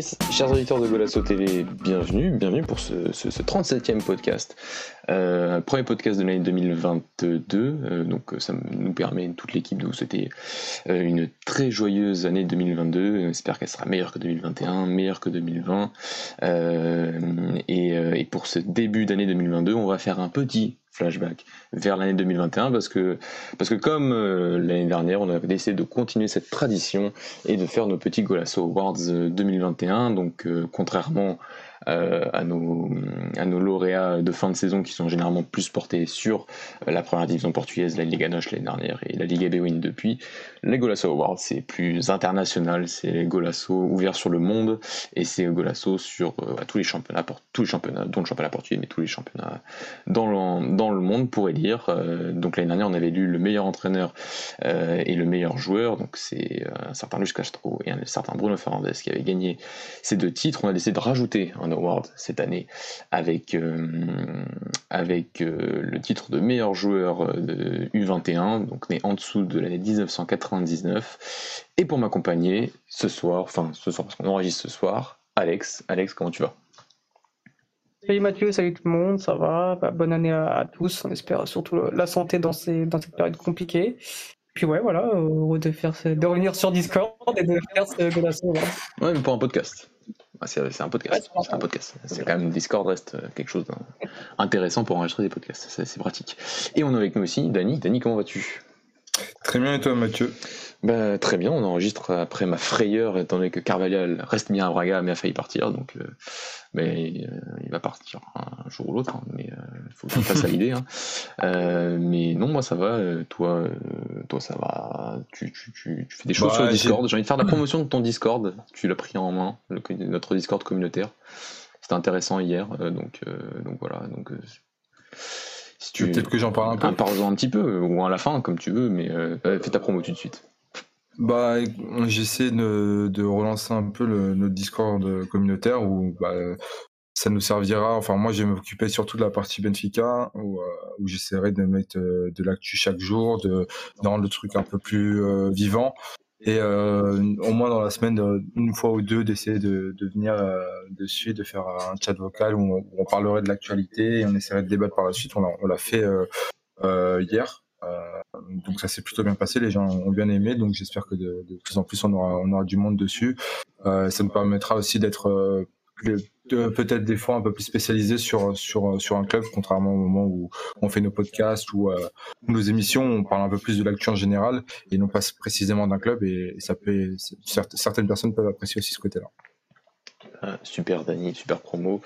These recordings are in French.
chers auditeurs de Golasso TV, bienvenue, bienvenue pour ce, 37e podcast. Euh, premier podcast de l'année 2022, euh, donc ça nous permet, toute l'équipe, de vous souhaiter euh, une très joyeuse année 2022. J'espère qu'elle sera meilleure que 2021, meilleure que 2020. Et, et, pour ce début d'année 2022, on va faire un petit flashback vers l'année 2021 parce que, parce que comme euh, l'année dernière, on avait décidé de continuer cette tradition et de faire nos petits Golasso Awards 2021. Euh, Donc, euh, contrairement à, nos, à nos lauréats de fin de saison qui sont généralement plus portés sur euh, la première division portugaise, la Liga Noche l'année dernière et la Liga Bewin depuis. Les Golasso Awards, c'est plus international, c'est les Golasso ouverts sur le monde et c'est Golasso sur euh, tous les championnats, pour, tous les championnats, dont le championnat portugais, mais tous les championnats dans le, dans le monde, pourrait dire. donc l'année dernière, on avait lu le meilleur entraîneur et le meilleur joueur, donc c'est un certain Luis Castro et un certain Bruno Fernandes qui avaient gagné ces deux titres. On a décidé de rajouter un Award cette année avec, euh, avec euh, le titre de meilleur joueur de U21, donc né en dessous de l'année 1999. Et pour m'accompagner ce soir, enfin ce soir parce qu'on enregistre ce soir, Alex. Alex, comment tu vas? Salut Mathieu, salut tout le monde, ça va? Bah, Bonne année à, tous, on espère surtout la santé dans, ces, dans cette période compliquée. Puis ouais, voilà, heureux de, faire de revenir sur Discord et de faire ce Golasso. Ouais, mais pour un podcast. C'est un podcast. c'est un podcast. C'est quand même Discord reste euh, quelque chose d'intéressant pour enregistrer des podcasts. C'est pratique. Et on a avec nous aussi Dany. Dany, comment vas-tu? Très bien et toi Mathieu? Bah, Très bien, on enregistre après ma frayeur étant donné que Carvalhal reste bien à Braga mais a failli partir. Donc, euh, mais, euh, il va partir un jour ou l'autre, hein, mais il faut que je fasse à l'idée. Hein. mais non, moi ça va, toi, toi ça va, tu, tu, tu, fais des choses bah, sur Discord. J'ai envie de faire la promotion de ton Discord, tu l'as pris en main, notre Discord communautaire. C'était intéressant hier, donc, donc voilà. Donc, tu... Peut-être que j'en parle un peu. Parle-en un petit peu, ou à la fin, comme tu veux, mais euh, fais ta promo tout de suite. Bah, j'essaie de, de, relancer un peu le, notre Discord communautaire où bah, ça nous servira. Enfin, moi, je vais m'occuper surtout de la partie Benfica où, euh, où j'essaierai de mettre euh, de l'actu chaque jour, de, de rendre le truc un peu plus vivant et euh, au moins dans la semaine, euh, une fois ou deux, d'essayer de, de, venir euh, dessus, de faire un chat vocal où on, on parlerait de l'actualité et on essaierait de débattre par la suite. On l'a fait euh, hier. donc ça s'est plutôt bien passé, les gens ont bien aimé, donc j'espère que de, de, plus en plus on aura, on aura du monde dessus. ça nous permettra aussi d'être peut-être des fois un peu plus spécialisé sur, sur, sur un club, contrairement au moment où on fait nos podcasts ou euh, nos émissions, on parle un peu plus de l'actu en général et non pas précisément d'un club et ça peut, certaines personnes peuvent apprécier aussi ce côté-là. Super Dani, super promo.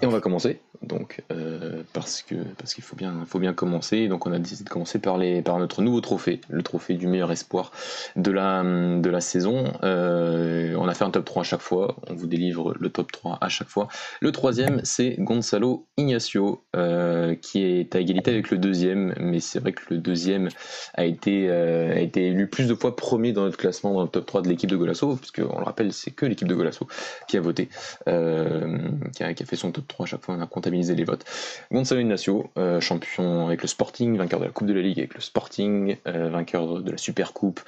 Et on va commencer, donc, euh, parce que parce qu'il faut bien, faut bien commencer. Donc, on a décidé de commencer par, les, par notre nouveau trophée, le trophée du meilleur espoir de la, saison. Euh, on a fait un top 3 à chaque fois, on vous délivre le top 3 à chaque fois. Le troisième, c'est Gonzalo Ignacio, euh, qui est à égalité avec le deuxième, mais c'est vrai que le deuxième a été, a été élu plus de fois premier dans notre classement, dans le top 3 de l'équipe de Golasso, on le rappelle, c'est que l'équipe de Golasso qui a voté, qui a, qui, a, fait son top à chaque fois on a comptabilisé les votes. Gonzalo Ignacio, euh, champion avec le Sporting, vainqueur de la Coupe de la Ligue avec le Sporting, euh, vainqueur de la Super Coupe,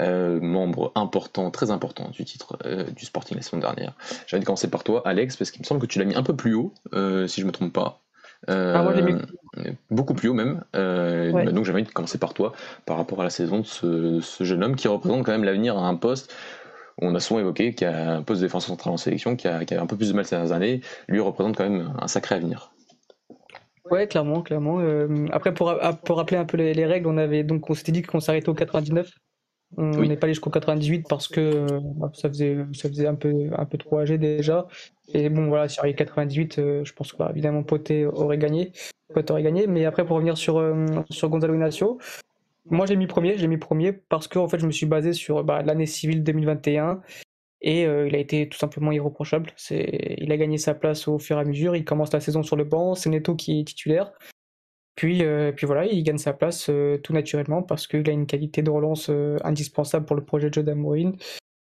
euh, membre important, très important du titre du Sporting la semaine dernière. J'ai envie de commencer par toi, Alex, parce qu'il me semble que tu l'as mis un peu plus haut, si je me trompe pas. Ah, beaucoup plus haut même. donc j'ai envie de commencer par toi, par rapport à la saison de ce, ce jeune homme qui représente quand même l'avenir à un poste on a souvent évoqué, qui a un poste de défenseur central en sélection, qui a, un peu plus de mal ces dernières années, lui représente quand même un sacré avenir. Ouais, clairement, clairement. Euh, après, pour, pour, rappeler un peu les, règles, on avait donc on s'était dit qu'on s'arrêtait au 99. On n'est pas allé jusqu'au 98 parce que bah, ça faisait ça faisait un peu un peu trop âgé déjà. Et bon voilà, sur les 98, euh, je pense que bah, évidemment Poté aurait gagné, Poté aurait gagné. Mais après pour revenir sur euh, sur Gonzalo Ignacio, moi, j'ai mis premier. J'ai mis premier parce que en fait, je me suis basé sur bah, l'année civile 2021 et euh, il a été tout simplement irreprochable. C'est, il a gagné sa place au fur et à mesure. Il commence la saison sur le banc. C'est Neto qui est titulaire. Puis, euh, puis voilà, il gagne sa place euh, tout naturellement parce qu'il a une qualité de relance indispensable pour le projet de jeu d'Amorin.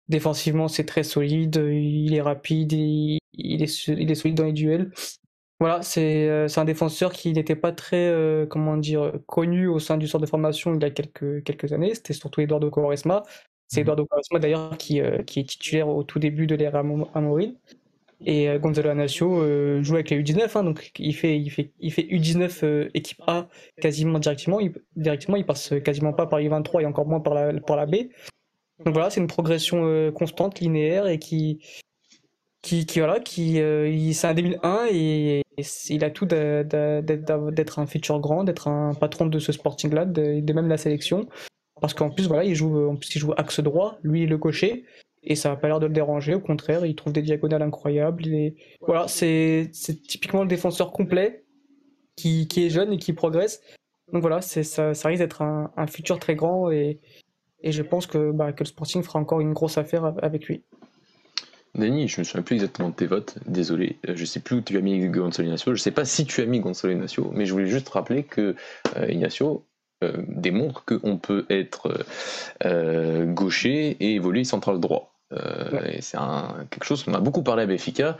Défensivement, c'est très solide. Il est rapide. Il, est, il est solide dans les duels. Voilà, euh, c'est un défenseur qui n'était pas très euh, comment dire connu au sein du centre de formation il y a quelques, quelques années. C'était surtout Eduardo Quaresma. C'est Eduardo Quaresma d'ailleurs qui, qui est titulaire au tout début de l'ère Amorim. Et euh, Gonzalo Anacio euh, joue avec la U19, hein, donc il fait, il fait, il fait U19 euh, équipe A quasiment directement. Il, directement, il passe quasiment pas par U23 et encore moins par la, par la B. Donc voilà, c'est une progression constante, linéaire et qui, qui, qui voilà, qui, c'est un 2001 et, il a tout d'être un futur grand, d'être un patron de ce Sporting-là, de, de, même la sélection. Parce qu'en plus, voilà, il joue, en plus, il joue axe droit, lui le cocher. Et ça n'a pas l'air de le déranger, au contraire, il trouve des diagonales incroyables. Et voilà, c'est typiquement le défenseur complet qui, qui, est jeune et qui progresse. Donc voilà, ça, ça risque d'être un, un, futur très grand et, et je pense que, bah, que le Sporting fera encore une grosse affaire avec lui. Denis, je me souviens plus exactement de tes votes, désolé, euh, je sais plus où tu as mis Gonzalo Ignacio, je sais pas si tu as mis Gonzalo Ignacio, mais je voulais juste rappeler que euh, Ignacio euh, démontre qu'on peut être euh, gaucher et évoluer central droit. Euh, et c'est quelque chose qu'on a beaucoup parlé à Béfica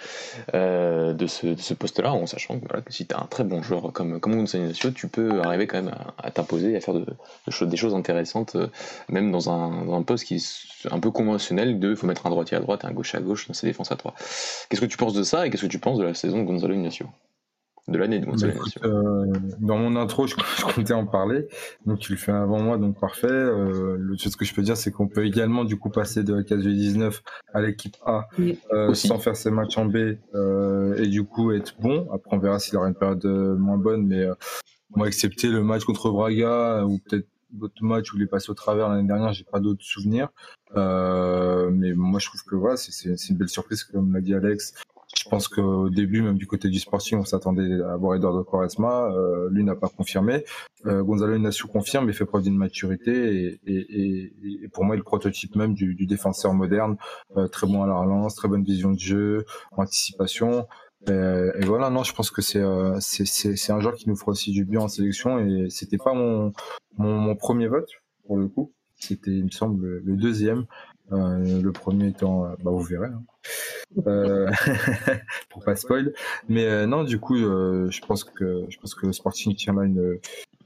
euh, de ce, poste-là, en sachant que, voilà, que si tu as un très bon joueur comme, comme Gonzalo tu peux arriver quand même à, t'imposer, à faire de, des choses intéressantes, euh, même dans un, dans un, poste qui est un peu conventionnel de faut mettre un droitier à droite et un gauche à gauche dans ses défenses à trois. Qu'est-ce que tu penses de ça et qu'est-ce que tu penses de la saison de Gonzalo Ignacio de l'année de bah, euh, Dans mon intro, je, comptais en parler, donc tu le fais avant moi, donc parfait. Euh, le chose que je peux dire, c'est qu'on peut également du coup passer de la case 19 à l'équipe A euh, sans faire ses matchs en B euh, et du coup être bon. Après, on verra s'il aura une période moins bonne, mais euh, moi, excepté le match contre Braga ou peut-être d'autres matchs où il est passé au travers l'année dernière, j'ai pas d'autres souvenirs. mais moi, je trouve que voilà, c'est une belle surprise, comme l'a dit Alex. Je pense qu'au début, même du côté du sporting, on s'attendait à voir Eduardo Quaresma. Euh, lui n'a pas confirmé. Euh, Gonzalo Inacio confirme, mais fait preuve d'une maturité. Et, et, et, pour moi, il est le prototype même du, du défenseur moderne. Euh, très bon à la relance, très bonne vision de jeu, anticipation. Euh, et voilà, non, je pense que euh, c'est c'est un joueur qui nous fera aussi du bien en sélection. Et c'était pas mon, mon premier vote pour le coup. C'était, il me semble, le deuxième. Euh, le premier étant, euh, bah vous verrez, hein. euh, pour pas spoil. Mais euh, non, du coup, je pense que je pense que Sporting tient là une,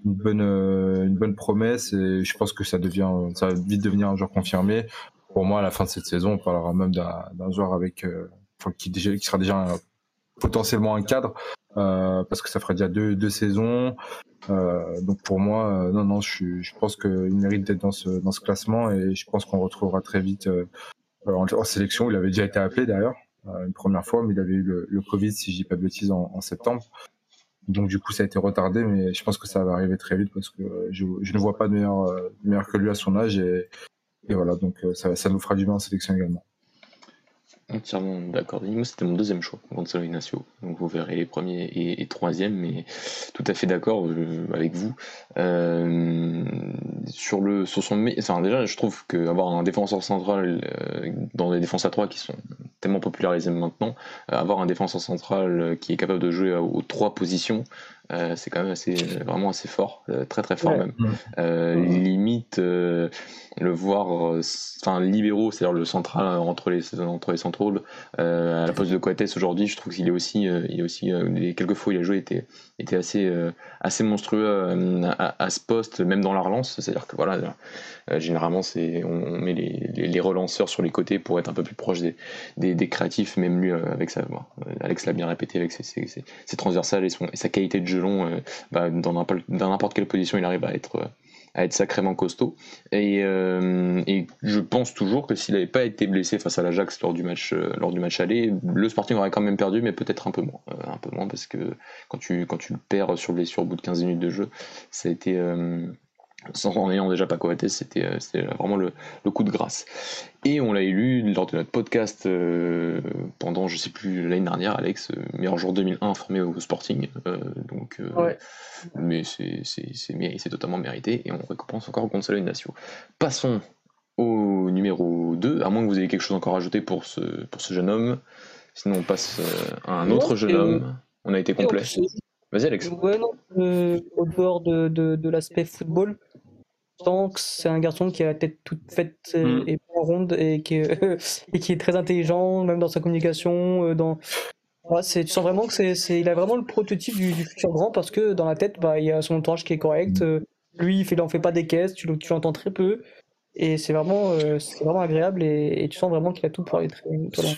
une bonne une bonne promesse et je pense que ça devient ça va vite devenir un joueur confirmé. Pour moi, à la fin de cette saison, on parlera même d'un joueur avec qui, déjà, qui sera déjà potentiellement un cadre parce que ça fera déjà deux, deux saisons. Euh, donc pour moi, euh, non, non, je, je pense qu'il mérite d'être dans ce, dans ce classement et je pense qu'on retrouvera très vite euh, en, en, sélection. Il avait déjà été appelé d'ailleurs une première fois, mais il avait eu le, le Covid, si je dis pas de bêtises, en, en, septembre. Donc du coup, ça a été retardé, mais je pense que ça va arriver très vite parce que je, je ne vois pas de meilleur, meilleur que lui à son âge et, et voilà, donc ça, ça nous fera du bien en sélection également. Entièrement d'accord. Moi, c'était mon deuxième choix, Gonzalo Ignacio. Donc, vous verrez les premiers et, et troisième, mais tout à fait d'accord euh, avec vous. Euh, sur le, sur son, enfin, déjà, je trouve qu'avoir un défenseur central euh, dans des défenses à trois qui sont tellement popularisées maintenant, avoir un défenseur central qui est capable de jouer aux trois positions, euh, c'est quand même assez, vraiment assez fort, euh, très très fort même. Euh, limite le voir, enfin libéraux, c'est-à-dire le central entre les entre les centrales, à la poste de Coates aujourd'hui, je trouve qu'il est aussi, il est aussi quelques fois il a joué était était assez assez monstrueux à, à, ce poste, même dans la relance, c'est-à-dire que voilà, généralement c'est on, met les, les, relanceurs sur les côtés pour être un peu plus proche des, des, des créatifs, même lui avec sa, bon, Alex l'a bien répété avec ses, ses, ses, transversales et, son, et sa qualité de jeu long, euh, bah, dans n'importe quelle position, il arrive à être, euh, à être sacrément costaud. Et, euh, et je pense toujours que s'il n'avait pas été blessé face à l'Ajax lors du match lors du match aller, le Sporting aurait quand même perdu, mais peut-être un peu moins, un peu moins parce que quand tu quand tu le perds sur blessure au bout de 15 minutes de jeu, ça a été sans en ayant déjà pas Coates, c'était vraiment le, le, coup de grâce. Et on l'a élu lors de notre podcast euh, pendant, je sais plus, l'année dernière, Alex, euh, meilleur jour 2001 formé au Sporting. Euh, donc, ouais. Mais c'est totalement mérité et on récompense encore Gonzalo Ignacio. Passons au numéro 2, à moins que vous ayez quelque chose encore à ajouter pour ce, pour ce jeune homme. Sinon, on passe à un autre jeune homme. On a été complet. Vas-y, Alex. Ouais, non, au dehors de, de, de l'aspect football, que c'est un garçon qui a la tête toute faite mm. et ronde et qui, est, et qui est très intelligent, même dans sa communication. Euh, dans... Ouais, tu sens vraiment que c'est, il a vraiment le prototype du, du, futur grand parce que dans la tête, bah, il y a son entourage qui est correct. Euh, lui, il fait, il en fait pas des caisses, tu, tu l'entends très peu. Et c'est vraiment, euh, vraiment agréable et, tu sens vraiment qu'il a tout pour aller très, loin.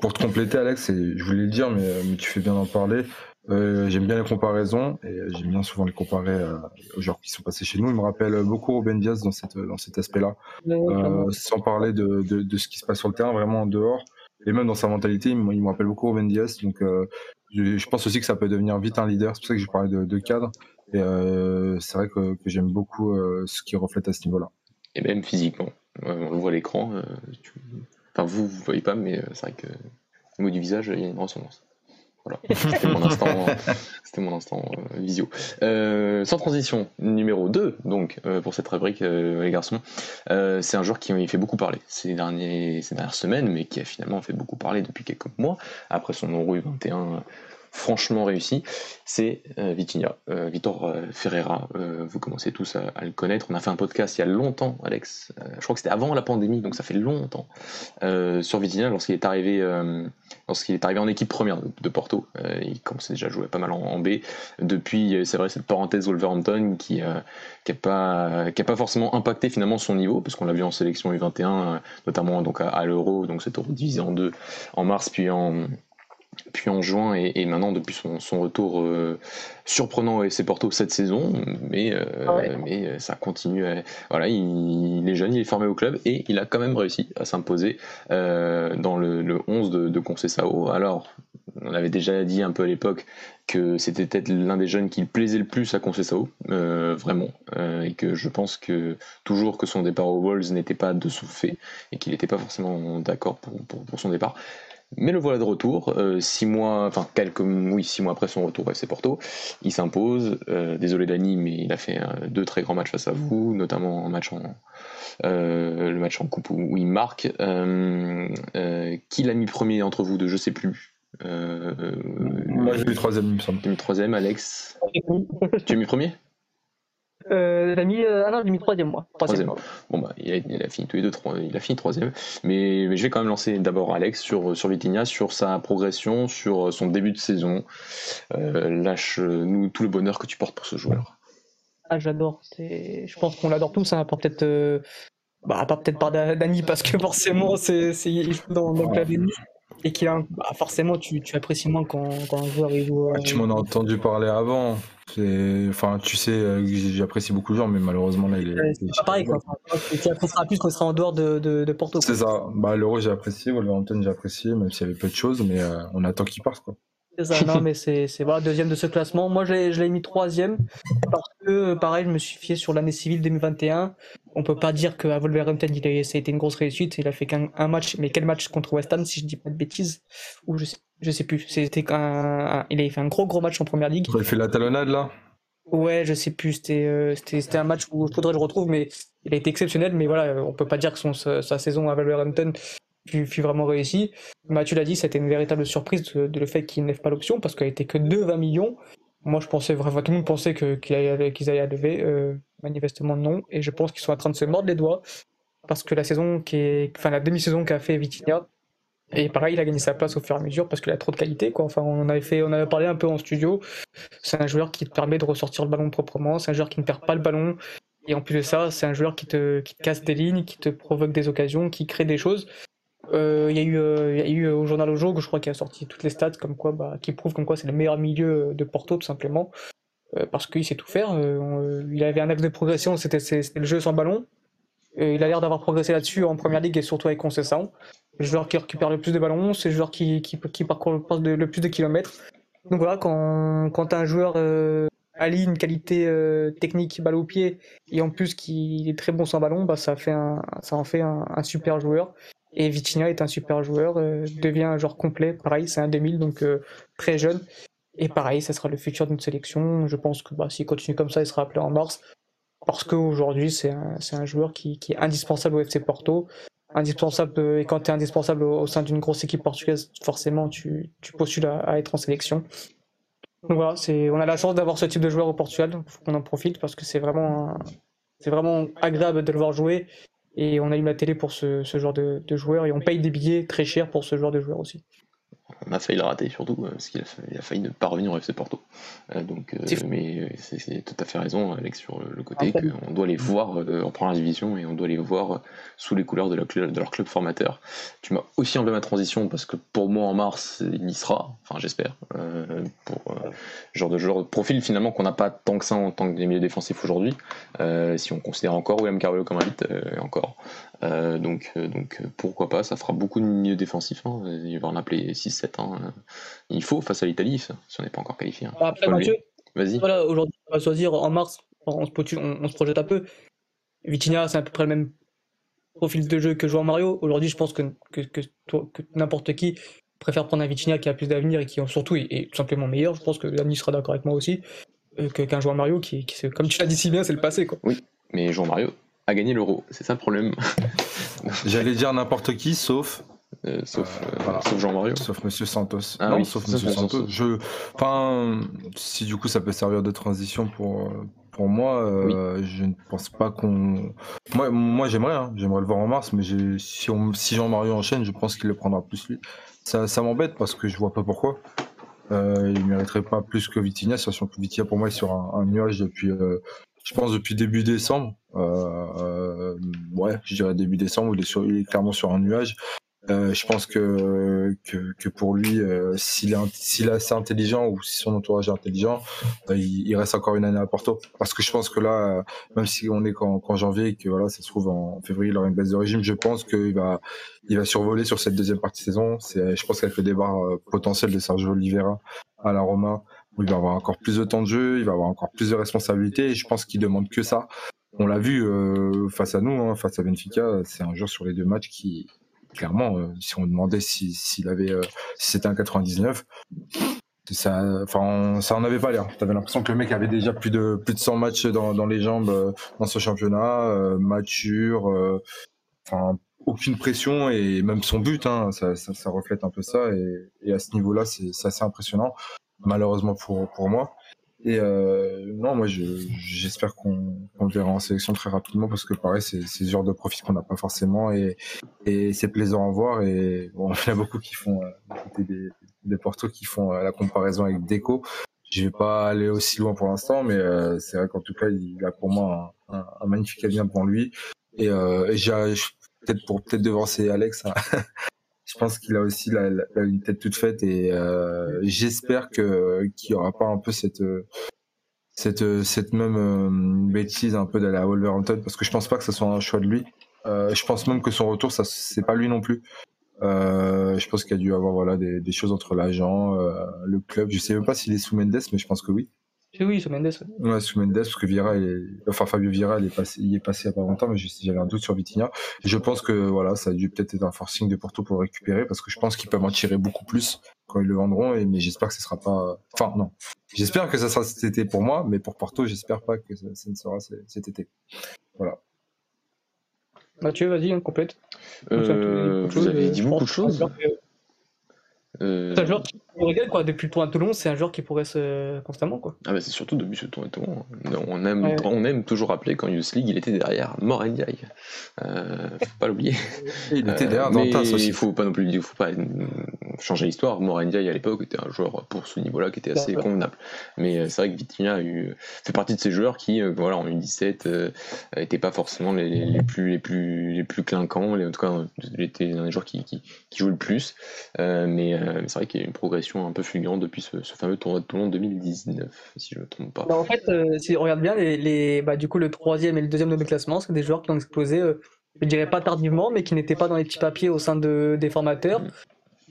Pour te compléter, Alex, et je voulais le dire, mais, mais tu fais bien d'en parler. Euh, j'aime bien les comparaisons et j'aime bien souvent les comparer euh, aux joueurs qui sont passés chez nous. Il me rappelle beaucoup Ruben Diaz dans, cette, dans cet aspect-là, euh, sans parler de, de, de, ce qui se passe sur le terrain, vraiment en dehors. Et même dans sa mentalité, il me, il me rappelle beaucoup Ruben Diaz. Donc euh, je, je, pense aussi que ça peut devenir vite un leader. C'est pour ça que j'ai parlé de, de, cadre. Et euh, c'est vrai que, que j'aime beaucoup ce qui reflète à ce niveau-là. Et même physiquement. on le voit à l'écran. Tu... Enfin, vous, vous voyez pas, mais c'est vrai que au niveau du visage, il y a une ressemblance. C'était mon instant, euh, visio. Euh, sans transition, numéro 2, donc, euh, pour cette rubrique, les garçons, c'est un joueur qui fait beaucoup parler ces, dernières semaines, mais qui a finalement fait beaucoup parler depuis quelques mois, après son Euro 21 franchement réussi, c'est euh, Vitinha, euh, Vitor euh, Ferreira. vous commencez tous à, le connaître. On a fait un podcast il y a longtemps, Alex. je crois que c'était avant la pandémie, donc ça fait longtemps. sur Vitinha, lorsqu'il est arrivé, est arrivé en équipe première de, Porto, il commençait déjà à jouer pas mal en, B. Depuis, c'est vrai, cette parenthèse Wolverhampton qui n'a pas, pas forcément impacté finalement son niveau, parce qu'on l'a vu en sélection U21, notamment donc à, l'Euro, donc cette Euro divisé en deux en mars, puis en puis en juin et, maintenant depuis son, retour euh, surprenant au FC Porto cette saison, mais, euh, ah mais euh, ça continue. voilà, il, est jeune, il est formé au club et il a quand même réussi à s'imposer dans le, 11 de, de Conceição. Alors, on avait déjà dit un peu à l'époque que c'était peut-être l'un des jeunes qui plaisait le plus à Conceição, vraiment, et que je pense que toujours que son départ aux Wolves n'était pas de fait et qu'il n'était pas forcément d'accord pour son départ. Mais le voilà de retour, euh, six mois, enfin quelques, oui, six mois après son retour à FC Porto, il s'impose. Euh, désolé Dani, mais il a fait euh, deux très grands matchs face à vous, notamment un match en, le match en coupe où, il marque. qui l'a mis premier entre vous deux, je sais plus. Moi j'ai mis troisième, il me semble. Tu as mis troisième, Alex? tu as mis premier? Euh, il a mis, euh, ah non, mis troisième moi. Troisième. Bon bah, il a, il a, fini tous les deux, trois, il a fini troisième. Mais, mais je vais quand même lancer d'abord Alex sur sur Vitinha, sur sa progression, sur son début de saison. Euh, Lâche-nous tout le bonheur que tu portes pour ce joueur. Ah, j'adore. Je pense qu'on l'adore tous. Hein, peut-être, euh, bah, pas peut-être par Dani parce que forcément c'est il joue dans, dans le et qui a bah, forcément tu, tu, apprécies moins quand, quand un joueur il joue. tu m'en as entendu parler avant. Enfin, tu sais, euh, j'apprécie beaucoup le joueur, mais malheureusement là, il est. c'est pas pareil, quoi. tu apprécieras plus il sera en dehors de, de, de Porto. C'est ça. Bah, l'Euro, j'ai apprécié, Wolverhampton, j'ai apprécié, même s'il y avait peu de choses, mais euh, on attend qu'il parte, quoi. C'est ça, non, mais c'est voilà, deuxième de ce classement. Moi, je l'ai mis troisième parce que, pareil, je me suis fié sur l'année civile 2021. On peut pas dire qu'à Wolverhampton, il a, ça a été une grosse réussite. Il a fait qu'un match, mais quel match contre West Ham, si je dis pas de bêtises, ou je sais, je sais plus. C'était un, il a fait un gros gros match en première ligue. Il a fait la talonnade là? Ouais, je sais plus. C'était euh, c'était un match où il faudrait que je retrouve, mais il a été exceptionnel. Mais voilà, on peut pas dire que son, sa, saison à Wolverhampton fut, vraiment réussi. Mathieu l'a dit, c'était une véritable surprise de, le fait qu'il n'ait pas l'option parce qu'elle était que de 20 millions. Moi, je pensais vraiment, tout le monde pensait qu'ils allaient, qu'ils allaient lever. Euh, manifestement, non. Et je pense qu'ils sont en train de se mordre les doigts parce que la saison qui est, enfin, la demi-saison qu'a fait Vitinha, et pareil, il a gagné sa place au fur et à mesure parce qu'il a trop de qualité. Quoi. Enfin, on avait fait, on avait parlé un peu en studio. C'est un joueur qui te permet de ressortir le ballon proprement. C'est un joueur qui ne perd pas le ballon. Et en plus de ça, c'est un joueur qui te, qui te casse des lignes, qui te provoque des occasions, qui crée des choses. Euh, il y, a eu, euh, y a eu au journal jour, je crois, qui a sorti toutes les stats comme quoi, bah, qui prouvent comme quoi c'est le meilleur milieu de Porto tout simplement, euh, parce qu'il sait tout faire. il avait un axe de progression, c'était le jeu sans ballon. il a l'air d'avoir progressé là-dessus en première ligue et surtout avec Conceição. Le joueur qui récupère le plus de ballons, c'est le joueur qui, parcourt le, plus de kilomètres. Donc voilà, quand, un joueur allie une qualité technique balle au pied et en plus qui est très bon sans ballon, bah ça, en fait un super joueur. Et Vitinha est un super joueur, euh, devient un joueur complet. Pareil, c'est un 2000, donc euh, très jeune. Et pareil, ça sera le futur notre sélection. Je pense que bah, s'il continue comme ça, il sera appelé en mars. Parce qu'aujourd'hui, c'est un, un, joueur qui, qui, est indispensable au FC Porto. Indispensable, euh, et quand tu es indispensable au, sein d'une grosse équipe portugaise, forcément, tu, tu postules à, être en sélection. Donc voilà, on a la chance d'avoir ce type de joueur au Portugal, il faut qu'on en profite parce que c'est vraiment, c'est vraiment agréable de le voir jouer et on allume la télé pour ce, ce genre de, de, joueurs et on paye des billets très chers pour ce genre de joueurs aussi. On a failli le rater surtout, euh, parce qu'il a, failli ne pas revenir au FC Porto. Euh, donc, euh, mais c'est tout à fait raison, Alex, sur le côté qu'on doit les voir en première division et on doit les voir sous les couleurs de, de leur club formateur. Tu m'as aussi enlevé ma transition parce que pour moi en mars, il y sera, enfin j'espère, pour genre de genre de profil finalement qu'on n'a pas tant que ça en tant que milieu défensif aujourd'hui, si on considère encore William Carvalho comme un vite, encore. Donc, donc pourquoi pas, ça fera beaucoup de milieux défensifs, hein, il va en appeler 6-7 Hein. Il faut face à l'Italie, si on n'est pas encore qualifié. Hein. Après, vas-y. Voilà, aujourd'hui, on va choisir en mars, on se, on, se projette un peu. Vitinha, c'est à peu près le même profil de jeu que joueur Mario. Aujourd'hui, je pense que, que, que, n'importe qui préfère prendre un Vitinha qui a plus d'avenir et qui surtout est, tout simplement meilleur. Je pense que l'ami sera d'accord avec moi aussi. Euh, qu'un joueur Mario qui, qui comme tu l'as dit si bien, c'est le passé. Quoi. Oui, mais joueur Mario a gagné l'euro, c'est ça le problème. J'allais dire n'importe qui, sauf euh, sauf, euh, sauf Jean-Mario. Sauf Monsieur Santos. Ah non, sauf Monsieur Santos. Je, enfin, si du coup ça peut servir de transition pour, pour moi, euh, je ne pense pas qu'on. Moi, moi j'aimerais, hein, j'aimerais le voir en mars, mais si, on, si Jean-Mario enchaîne, je pense qu'il le prendra plus lui. Ça, ça m'embête parce que je vois pas pourquoi. Euh, il mériterait pas plus que Vitinha, sachant que Vitinha pour moi est sur un, nuage depuis, je pense depuis début décembre. ouais, je dirais début décembre, il est, sur, il est clairement sur un nuage. Euh, je pense que, que, que pour lui, euh, s'il est, assez intelligent ou si son entourage est intelligent, euh, il, reste encore une année à Porto. Parce que je pense que là, même si on est qu'en, janvier et que voilà, ça se trouve en février, il aura une baisse de régime, je pense qu'il va, il va survoler sur cette deuxième partie de saison. Je pense qu'avec le départ potentiel de Sergio Oliveira à la Roma, il va avoir encore plus de temps de jeu, il va avoir encore plus de responsabilités et je pense qu'il demande que ça. On l'a vu face à nous, hein, face à Benfica, c'est un joueur sur les deux matchs qui, clairement, euh, si on demandait s'il si, avait, euh, si c'était un 99, ça, enfin, ça en avait pas l'air. T'avais l'impression que le mec avait déjà plus de plus de 100 matchs dans, dans les jambes euh, dans ce championnat, mature, enfin aucune pression et même son but, hein, ça, ça, ça, reflète un peu ça et à ce niveau-là, c'est assez impressionnant. Malheureusement pour pour moi. Et euh, non, moi, j'espère qu'on le verra en sélection très rapidement parce que pareil, c'est ce genre de profit qu'on n'a pas forcément et, et c'est plaisant à voir. Et bon, il y a beaucoup qui font euh, des, des Porto qui font euh, la comparaison avec Deco. Je vais pas aller aussi loin pour l'instant, mais euh, c'est vrai qu'en tout cas, il a pour moi un, un, magnifique avenir pour lui. Et, euh, j'ai peut-être pour peut-être devancer Alex. Hein, je pense qu'il a aussi la, une tête toute faite et euh, j'espère que qu'il y aura pas un peu cette cette cette même euh, bêtise un peu d'aller à Wolverhampton parce que je pense pas que ce soit un choix de lui. Euh, je pense même que son retour ça c'est pas lui non plus. je pense qu'il a dû avoir voilà des, des choses entre l'agent, le club. Je sais même pas s'il est sous Mendes, mais je pense que oui. Oui, sous Mendes. Ouais, sous Mendes, parce que Vieira, enfin Fabio Vieira, il est passé, il est passé il y a pas longtemps, mais j'avais un doute sur Vitinha. Je pense que voilà, ça a dû peut-être être un forcing de Porto pour le récupérer, parce que je pense qu'ils peuvent en tirer beaucoup plus quand ils le vendront, et, mais j'espère que ce sera pas. Enfin non, j'espère que ça sera cet été pour moi, mais pour Porto, j'espère pas que ça, ne sera cet été. Voilà. Mathieu, vas-y, on complète. Euh, vous avez dit beaucoup de choses. Euh... C'est un joueur qui pourrait quoi. Depuis le tour à Toulon, c'est un joueur qui pourrait se constamment quoi. Ah bah c'est surtout depuis ce tour à Toulon. On aime, on aime toujours rappeler qu'en Youth League, il était derrière Morendiaï. Euh, faut pas l'oublier. il était derrière euh, mais aussi. Il faut pas non plus, il faut pas changer l'histoire. Morendiaï à l'époque était un joueur pour ce niveau-là qui était assez convenable. Mais euh, c'est vrai que Vitinha a eu, fait partie de ces joueurs qui, euh, voilà, en U17, n'étaient pas forcément les, les, plus les plus les plus clinquants. Les, en tout cas, il était un des joueurs qui, qui, qui jouait le plus. mais euh, c'est vrai qu'il y a une progression un peu fulgurante depuis ce, fameux tournoi de Toulon 2019, si je ne me trompe pas. Bah, en fait, euh, si on regarde bien, les, bah, du coup, le troisième et le deuxième de mes classements, c'est des joueurs qui ont explosé, euh, je dirais pas tardivement, mais qui n'étaient pas dans les petits papiers au sein de, des formateurs. Mm.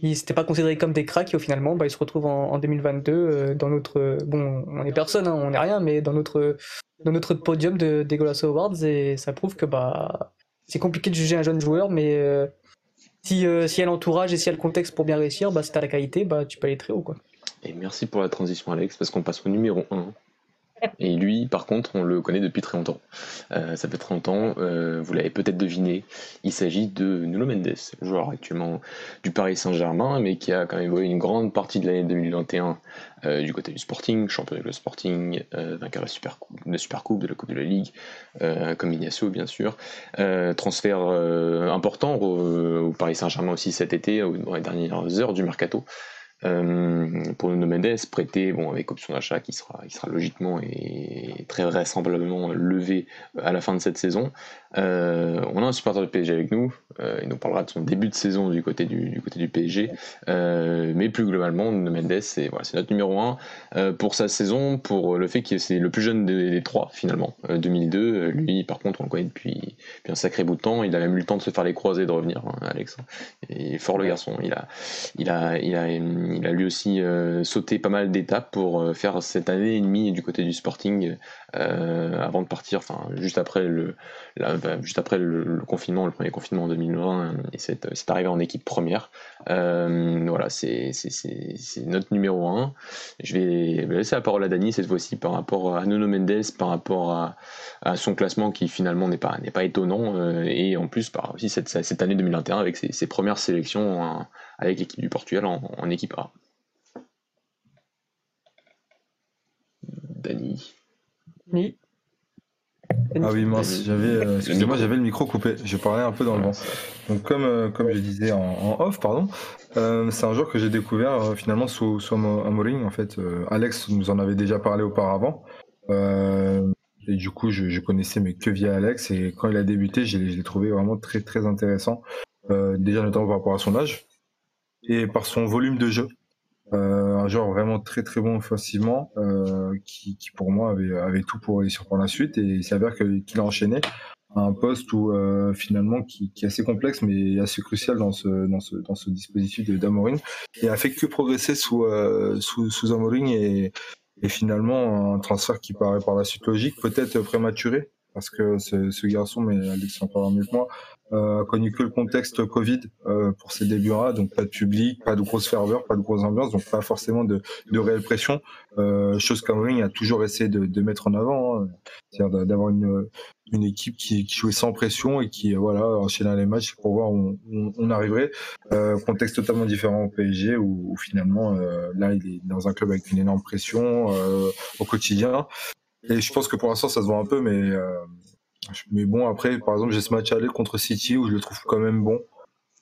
Ils n'étaient pas considérés comme des cracks et finalement, bah, ils se retrouvent en, 2022 dans notre. Bon, on est personne, hein, on n'est rien, mais dans notre, dans notre podium de, des Golasso Awards et ça prouve que bah, c'est compliqué de juger un jeune joueur, mais si, euh, si y a l'entourage et si y a le contexte pour bien réussir, bah, si t'as la qualité, bah, tu peux aller très haut. Quoi. Et merci pour la transition, Alex, parce qu'on passe au numéro 1. Et lui, par contre, on le connaît depuis très longtemps. Euh, ça fait très longtemps, euh, vous l'avez peut-être deviné, il s'agit de Nuno Mendes, joueur actuellement du Paris Saint-Germain, mais qui a quand même évolué une grande partie de l'année 2021 euh, du côté du Sporting, champion du Sporting, vainqueur de la Super, Coupe, de de la Coupe de la Ligue, comme Ignacio bien sûr. transfert important au, au Paris Saint-Germain aussi cet été, dans les dernières heures du mercato. Euh, pour Nuno Mendes, prêté bon, avec option d'achat qui sera, qui sera logiquement et très vraisemblablement levé à la fin de cette saison. Euh, on a un supporter de PSG avec nous, euh, il nous parlera de son début de saison du côté du, côté du PSG, euh, mais plus globalement, Mendes, c'est voilà, notre numéro 1 euh, pour sa saison, pour le fait que c'est le plus jeune des, trois finalement, 2002. Lui, par contre, on le connaît depuis, depuis, un sacré bout de temps, il a même eu le temps de se faire les croisés de revenir, hein, Alex. Il est fort le garçon, il a, il a, il a, il a lui aussi sauté pas mal d'étapes pour faire cette année et demie du côté du Sporting avant de partir, enfin juste après le, la, juste après le, confinement, le premier confinement en 2020, et c'est arrivé en équipe première. Euh, voilà, c'est notre numéro 1. Je vais laisser la parole à Dani cette fois-ci par rapport à Nuno Mendes, par rapport à, son classement qui finalement n'est pas, étonnant, euh, et en plus par aussi cette, cette année 2021 avec ses, premières sélections avec l'équipe du Portugal en, en équipe A. Dani. Oui. Ah oui, mince, j'avais, euh, excusez-moi, j'avais le micro coupé, je parlais un peu dans le vent. Donc comme, euh, comme je disais en, off, pardon, euh, c'est un joueur que j'ai découvert finalement sous, sous Amorim, en fait. Alex nous en avait déjà parlé auparavant. et du coup, je, je, connaissais mais que via Alex. Et quand il a débuté, je l'ai trouvé vraiment très très intéressant. déjà notamment par rapport à son âge et par son volume de jeu. Euh, un joueur vraiment très très bon offensivement, euh, qui, qui, pour moi avait, avait tout pour réussir pour la suite. Et il s'avère qu'il a enchaîné un poste où euh, finalement qui, qui, est assez complexe mais assez crucial dans ce dans ce dans ce dispositif d'Amorin et a fait que progresser sous euh, sous, sous Amorin et, et finalement un transfert qui paraît par la suite logique, peut-être prématuré parce que ce, ce garçon, mais Alex en parlera mieux que moi, euh, a connu que le contexte Covid euh, pour ses débuts-là, donc pas de public, pas de grosse ferveur, pas de grosse ambiance, donc pas forcément de, de réelle pression, euh, chose qu'Amorim a toujours essayé de, de, mettre en avant, hein, c'est-à-dire d'avoir une, une équipe qui, qui, jouait sans pression et qui voilà enchaînait les matchs pour voir où on, on arriverait. Euh, contexte totalement différent au PSG où, où finalement euh, là il est dans un club avec une énorme pression euh, au quotidien et je pense que pour l'instant, ça se voit un peu, mais, euh, mais bon, après, par exemple, j'ai ce match aller contre City où je le trouve quand même bon,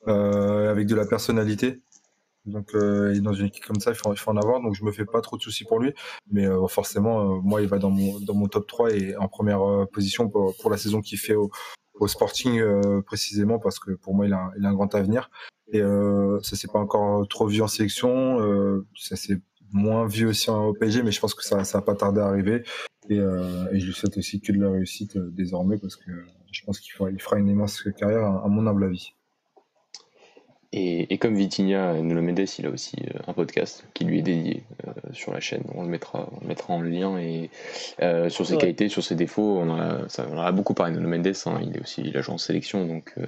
euh, avec de la personnalité. Donc, euh, dans une équipe comme ça, il faut, il faut, en avoir. Donc, je me fais pas trop de soucis pour lui. Mais euh, forcément, euh, moi, il va dans mon, dans mon top 3 et en première euh, position pour, pour la saison qu'il fait au, au Sporting, précisément, parce que pour moi, il a, il a un grand avenir. Et ça s'est pas encore trop vu en sélection. ça s'est moins vu aussi au PSG, mais je pense que ça ça va pas tarder à arriver. Et, euh, et je lui souhaite aussi que de la réussite euh, désormais parce que je pense qu'il fera, il fera une immense carrière, à, à mon humble avis. Et, et, comme Vitinha, Nuno Mendes, il a aussi euh, un podcast qui lui est dédié euh, sur la chaîne. On le mettra, on le mettra en lien et euh, sur ses ouais. qualités, sur ses défauts. On, a, ça, on en a beaucoup parlé. Nuno Mendes, hein, il est aussi il en sélection, donc euh,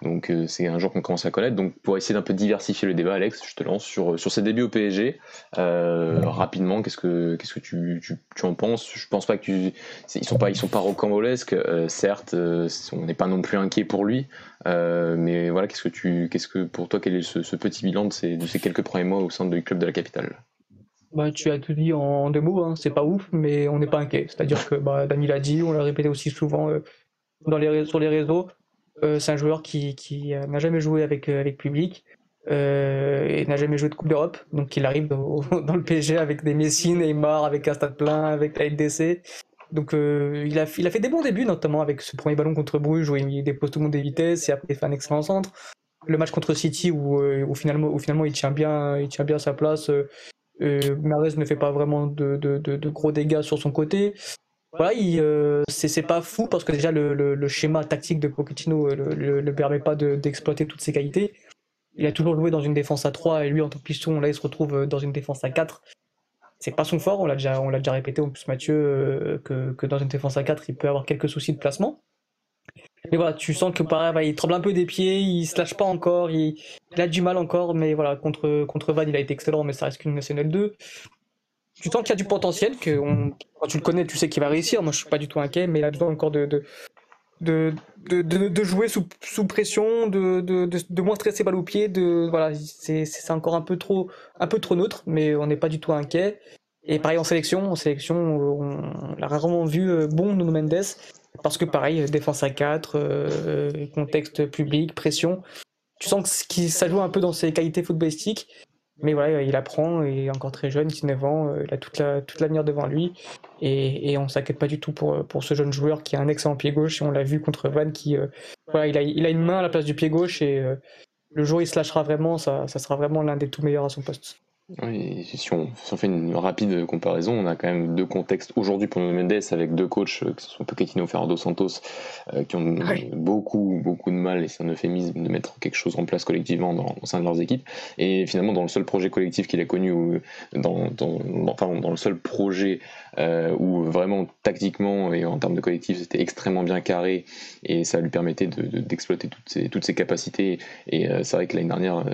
donc c'est un joueur qu'on commence à connaître. Donc pour essayer d'un peu diversifier le débat, Alex, je te lance sur sur ses débuts au PSG rapidement. Qu'est-ce que qu'est-ce que tu, tu, tu, en penses? Je pense pas que tu, ils sont pas ils sont pas rocambolesques. certes, on n'est pas non plus inquiet pour lui. Euh, mais voilà, qu'est-ce que tu, qu'est-ce que pour toi, quel est ce, petit bilan de ces, quelques premiers mois au sein du club de la capitale? Bah, tu as tout dit en deux mots, hein. c'est pas ouf, mais on n'est pas inquiet. C'est-à-dire que bah, Dani l'a dit, on l'a répété aussi souvent euh, sur les réseaux. Euh, c'est un joueur qui, n'a jamais joué avec, avec public et n'a jamais joué de Coupe d'Europe. Donc il arrive dans, dans, le PSG avec des Messi, Neymar, avec un stade plein, avec la LDC. Donc euh, il, a, il a fait des bons débuts, notamment avec ce premier ballon contre Bruges où il dépose tout le monde des vitesses et après il fait un excellent centre. Le match contre City où, euh, où, finalement, où finalement il tient bien, il tient bien sa place. Euh, Mahrez ne fait pas vraiment de, de, de, gros dégâts sur son côté. Voilà, euh, c'est pas fou parce que déjà le, le, le schéma tactique de Pochettino ne le, permet pas d'exploiter toutes ses qualités. Il a toujours joué dans une défense à 3 et lui en tant que piston, là il se retrouve dans une défense à 4 c'est pas son fort, on l'a déjà, on l'a déjà répété en plus Mathieu, euh, que, dans une défense à 4, il peut avoir quelques soucis de placement. Mais voilà, tu sens que pareil, bah, il tremble un peu des pieds, il se lâche pas encore, il, a du mal encore, mais voilà, contre, contre Van, il a été excellent, mais ça reste qu'une nationale 2. tu sens qu'il y a du potentiel, que quand tu le connais, tu sais qu'il va réussir. Moi, je suis pas du tout inquiet, mais il a besoin encore de, de, de, jouer sous, sous pression, de, de, de, moins stresser balle au pied. De, voilà, c'est encore un peu trop, un peu trop neutre, mais on n'est pas du tout inquiet. Et pareil en sélection, en sélection, on, l'a rarement vu euh, bon Nuno Mendes, parce que pareil, défense à 4, euh, contexte public, pression. Tu sens que ça joue un peu dans ses qualités footballistiques. Mais voilà, il apprend, il est encore très jeune, 19 ans, euh, il a toute la toute l'avenir devant lui. Et, et on s'inquiète pas du tout pour, pour ce jeune joueur qui a un excellent pied gauche. Et on l'a vu contre Van qui, euh, voilà, il a, il a une main à la place du pied gauche. Et euh, le jour où il se lâchera vraiment, ça, ça sera vraiment l'un des tout meilleurs à son poste. Oui, si on, fait une rapide comparaison, on a quand même deux contextes aujourd'hui pour Nuno Mendes avec deux coachs, euh, que ce soit Pochettino et Fernando Santos, euh, qui ont beaucoup, beaucoup de mal, et c'est un euphémisme, de mettre quelque chose en place collectivement dans, au sein de leurs équipes. Et finalement, dans le seul projet collectif qu'il a connu, dans, dans, enfin, dans le seul projet euh, où vraiment tactiquement et en termes de collectif, c'était extrêmement bien carré et ça lui permettait d'exploiter toutes, ses, toutes ses capacités. Et c'est vrai que l'année dernière,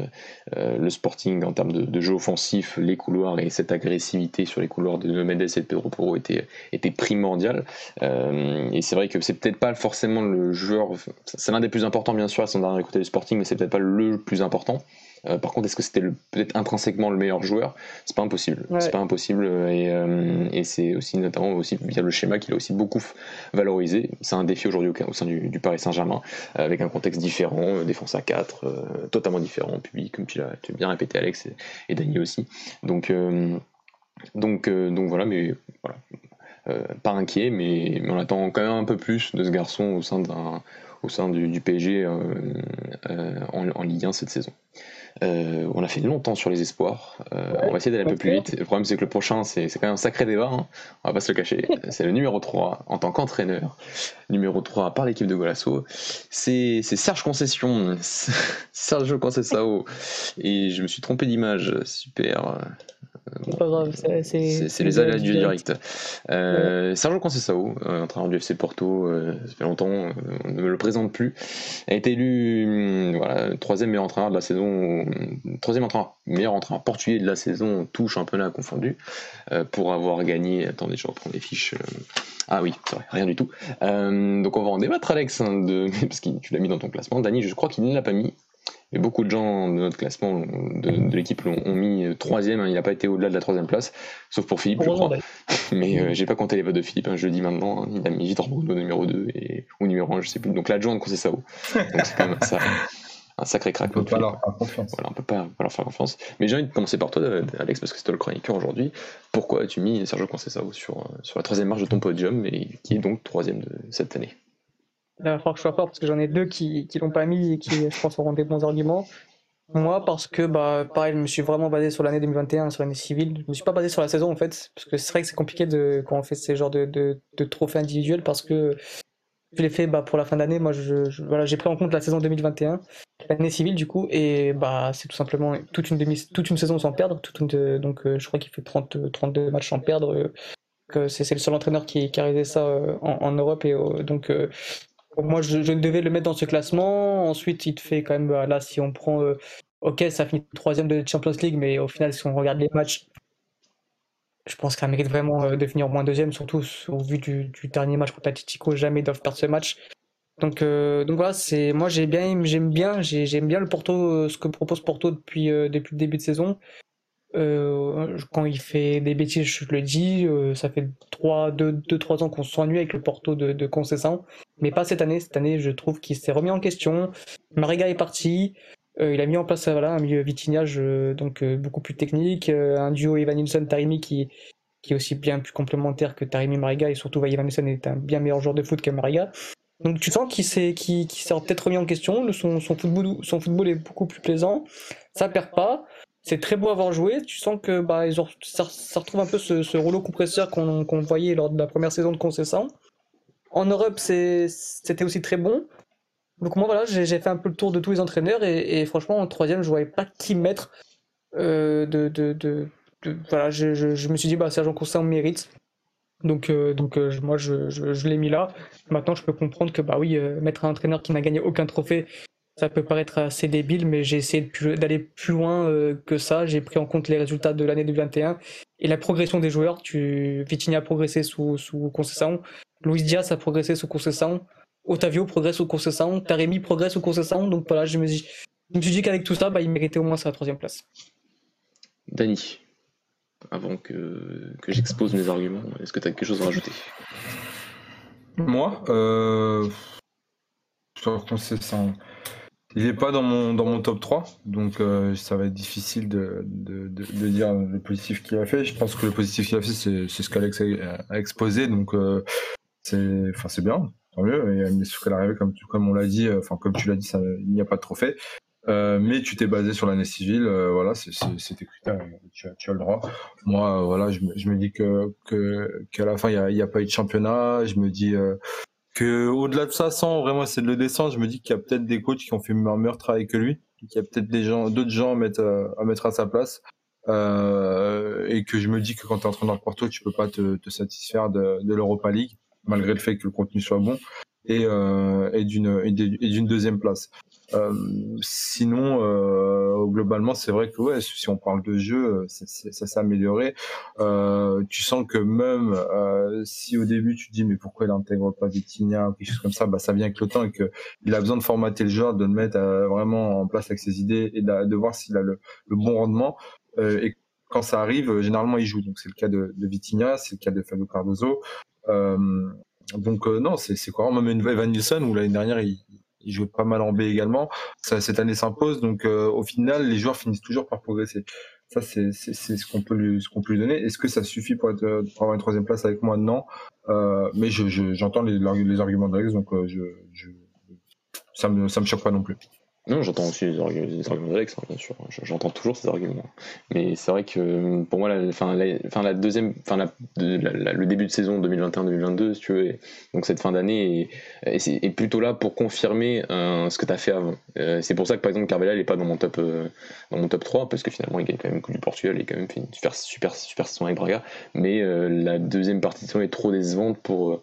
le Sporting, en termes de, de jeu offensif, les couloirs et cette agressivité sur les couloirs de Mendes et de Pedro Porro était, était primordial. Euh, et c'est vrai que c'est peut-être pas forcément le joueur, c'est l'un des plus importants bien sûr à son dernier côté du Sporting, mais c'est peut-être pas le plus important. Euh, par contre, est-ce que c'était peut-être intrinsèquement le meilleur joueur? C'est pas impossible. C'est pas impossible. Et, euh, et c'est aussi notamment aussi via le schéma qu'il a aussi beaucoup valorisé. C'est un défi aujourd'hui au, sein du, Paris Saint-Germain, avec un contexte différent, euh, défense à 4, totalement différent, public, comme tu l'as bien répété Alex et, et Dany aussi. Donc, donc, donc voilà, mais voilà. pas inquiet, mais, on attend quand même un peu plus de ce garçon au sein, au sein du, PSG en, en, Ligue 1 cette saison. Euh, on a fait longtemps sur les espoirs. Euh, on va essayer d'aller un peu plus vite. Le problème, c'est que le prochain, c'est quand même un sacré débat. Hein. On va pas se le cacher. C'est le numéro 3 en tant qu'entraîneur. Numéro 3 par l'équipe de Golasso. C'est Serge Concession. Sergio Concessao. Et je me suis trompé d'image. Super. C'est pas grave, c'est les aléas du direct. Euh, Sergio Conceição, euh, entraîneur du FC Porto, euh, ça fait longtemps, euh, on ne me le présente plus, a été élu hum, voilà, troisième meilleur entraîneur de la saison, troisième entraîneur, meilleur entraîneur portugais de la saison, tout championnat confondu, pour avoir gagné, attendez, je reprends les fiches. Ah oui, c'est vrai, rien du tout. donc on va en débattre, Alex, hein, de, parce que tu l'as mis dans ton classement. Dany, je crois qu'il ne l'a pas mis. Et beaucoup de gens de notre classement de, l'équipe l'ont mis euh, troisième. Hein. il n'a pas été au-delà de la troisième place, sauf pour Philippe, je crois. Mais euh, j'ai pas compté les votes de Philippe. Hein, je le dis maintenant. Il a mis Vitor Bruno numéro 2 et, ou numéro 1, je sais plus. Donc l'adjoint de Sao. Donc c'est quand même ça, un sacré crack. On peut pas leur faire confiance. Voilà, on peut pas, leur faire confiance. Mais j'ai envie de commencer par toi, Alex, parce que c'est toi le chroniqueur aujourd'hui. Pourquoi as-tu mis Sergio Conceição sur, euh, sur la troisième marche de ton podium et qui est donc troisième de cette année? Il va falloir que je sois fort parce que j'en ai deux qui qui l'ont pas mis et qui, je pense, auront des bons arguments. Moi, parce que, bah, pareil, je me suis vraiment basé sur l'année 2021, sur l'année civile. Je me suis pas basé sur la saison, en fait, parce que c'est vrai que c'est compliqué de, quand on fait ces genres de, de, de trophées individuels, parce que je l'ai fait bah, pour la fin d'année. Moi, je, j'ai pris en compte la saison 2021, l'année civile, du coup, et bah, c'est tout simplement toute une, demi, toute une saison sans perdre. Donc, euh, je crois qu'il fait 30, 32 matchs sans perdre. Euh, c'est le seul entraîneur qui, a réalisé ça euh, en, Europe, et donc moi, je, devais le mettre dans ce classement. Ensuite, il te fait quand même, bah, là, si on prend, ok, ça finit troisième de Champions League, mais au final, si on regarde les matchs, je pense qu'il mérite vraiment euh, de finir moins deuxième, surtout au vu du, dernier match contre Atletico, jamais doivent perdre ce match. Donc, euh, donc voilà, c'est moi j'ai bien, j'aime bien, j'aime bien le Porto, ce que propose Porto depuis, depuis le début de saison. Euh, quand il fait des bêtises, je le dis, euh, ça fait 3, 2, 2 3 ans qu'on s'ennuie avec le Porto de, de Concession, mais pas cette année. Cette année, je trouve qu'il s'est remis en question. Mariga est parti. Euh, il a mis en place voilà, un milieu vitignage donc beaucoup plus technique, un duo Nilsson tarimi qui, qui est aussi bien plus complémentaire que Tarimi Mariga et surtout Nilsson est un bien meilleur joueur de foot que Mariga. Donc tu sens qu'il s'est qui s'est peut-être remis en question, son, son, football, son football est beaucoup plus plaisant, ça perd pas c'est très beau à avoir joué. Tu sens que bah, ils ont, ça, retrouve un peu ce, rouleau compresseur qu'on voyait lors de la première saison de Concession. En Europe, c'était aussi très bon. Donc moi voilà, j'ai fait un peu le tour de tous les entraîneurs et, franchement en troisième, je voyais pas qui mettre. Euh, de, de, voilà, je, je, me suis dit bah Sergent Concession mérite. Donc, euh, donc euh, moi je, je, l'ai mis là. Maintenant je peux comprendre que bah oui, mettre un entraîneur qui n'a gagné aucun trophée Ça peut paraître assez débile, mais j'ai essayé d'aller plus loin euh, que ça. J'ai pris en compte les résultats de l'année 2021 et la progression des joueurs. Tu... Vitinha a progressé sous, sous Concession, Luis Diaz a progressé sous Concession, Otavio progresse sous Concession, Taremi progresse sous Concession. Donc voilà, je me, je me suis dit qu'avec tout ça, bah, il méritait au moins sa troisième place. Dani, avant que, que j'expose mes arguments, est-ce que tu as quelque chose à rajouter? Moi euh... Il n'est pas dans mon, dans mon top 3, donc euh, ça va être difficile de, de, de, dire le positif qu'il a fait. Je pense que le positif qu'il a fait, c'est ce qu'Alex a, exposé, donc euh, c'est enfin, bien, tant mieux. Et mais ce qu'elle arrivé, comme, comme on l'a dit, euh, enfin comme tu l'as dit, il n'y a pas de trophée. Euh, mais tu t'es basé sur l'année civile, euh, voilà, c'est critères, tu as, le droit. Moi, voilà, je, me dis que qu'à la fin, il n'y a, pas eu de championnat. Je me dis, que au-delà de ça, sans vraiment essayer de le descendre, je me dis qu'il y a peut-être des coachs qui ont fait un meilleur travail que lui, qu'il y a peut-être d'autres gens à mettre, à sa place, et que je me dis que quand tu es entraîneur de Porto, tu peux pas te, satisfaire de l'Europa League, malgré le fait que le contenu soit bon, et, euh, et d'une deuxième place. Euh, sinon, euh, globalement, c'est vrai que ouais, si on parle de jeu, ça s'est amélioré. Euh, tu sens que même euh, si au début tu te dis mais pourquoi il intègre pas Vitinha ou quelque chose comme ça, bah ça vient avec le temps et que il a besoin de formater le joueur, de le mettre euh, vraiment en place avec ses idées et de, voir s'il a le, bon rendement. Et quand ça arrive, généralement il joue. Donc c'est le cas de, de Vitinha, c'est le cas de Fabio Cardozo. Donc non, c'est quoi même Evan Nilsson où l'année dernière il il joue pas mal en B également. Cette année s'impose, donc euh, au final, les joueurs finissent toujours par progresser. Ça, c'est ce qu'on peut lui, donner. Est-ce que ça suffit pour, avoir une troisième place avec moi? Non. Euh, mais j'entends je, les, les, arguments d'Alex, donc euh, ça me ça me choque pas non plus. Non, j'entends aussi les, arguments d'Alex, hein, bien sûr. J'entends toujours ces arguments. Mais c'est vrai que pour moi, la, fin, la, deuxième, fin, le début de saison 2021-2022, si tu veux, donc cette fin d'année est, plutôt là pour confirmer euh, ce que tu as fait avant. Euh, c'est pour ça que par exemple Carvela n'est pas dans mon top euh, dans mon top 3 parce que finalement il gagne quand même le Coupe du Portugal et quand même fait une super super super saison avec Braga. Mais la deuxième partie de saison est trop décevante pour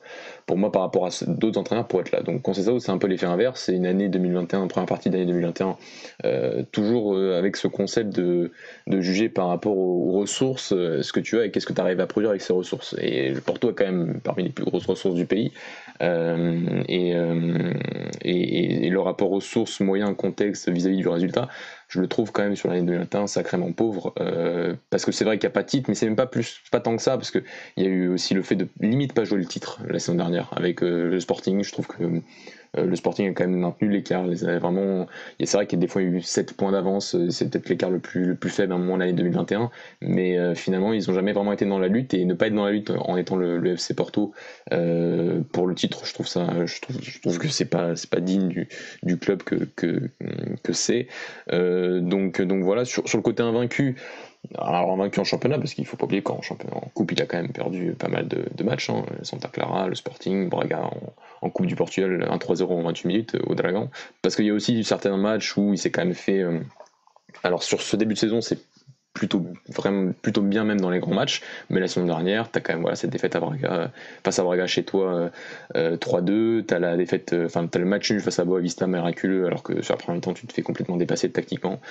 pour moi par rapport à d'autres entraîneurs pour être là. Donc ça c'est un peu l'effet inverse. C'est une année 2021, première partie d'année 2021, euh, toujours euh, avec ce concept de, de, juger par rapport aux, ressources euh, ce que tu as et qu'est-ce que tu arrives à produire avec ces ressources. Et Porto est quand même parmi les plus grosses ressources du pays. Et, et, et, le rapport ressources, moyens, contexte vis-à-vis du résultat, je le trouve quand même sur l'année 2021 sacrément pauvre. parce que c'est vrai qu'il n'y a pas de titre, mais c'est même pas plus, pas tant que ça, parce qu'il y a eu aussi le fait de limite pas jouer le titre la saison dernière avec le Sporting. Je trouve que euh, le Sporting a quand même maintenu l'écart. C'est vrai qu'il y a des fois eu 7 points d'avance. Euh, c'est peut-être l'écart le plus, le plus faible à un moment de l'année 2021. Mais euh, finalement, ils n'ont jamais vraiment été dans la lutte et ne pas être dans la lutte en étant le, FC Porto pour le titre, je trouve ça, je trouve, que c'est pas, pas digne du, club que que, que c'est. donc donc voilà sur, sur le côté invaincu. Alors vaincu en championnat, parce qu'il faut pas oublier qu'en en coupe, il a quand même perdu pas mal de, matchs. Hein. Santa Clara, le Sporting, Braga en, Coupe du Portugal, 1-3-0 en 28 minutes au Dragon. Parce qu'il y a aussi certains matchs où il s'est quand même fait. Euh, alors sur ce début de saison, c'est plutôt vraiment plutôt bien même dans les grands matchs mais la saison dernière tu as quand même voilà cette défaite à Braga face à Braga chez toi 3-2 euh, tu as la euh, le match nul face à Boavista miraculeux alors que sur la première temps tu te fais complètement dépasser tactiquement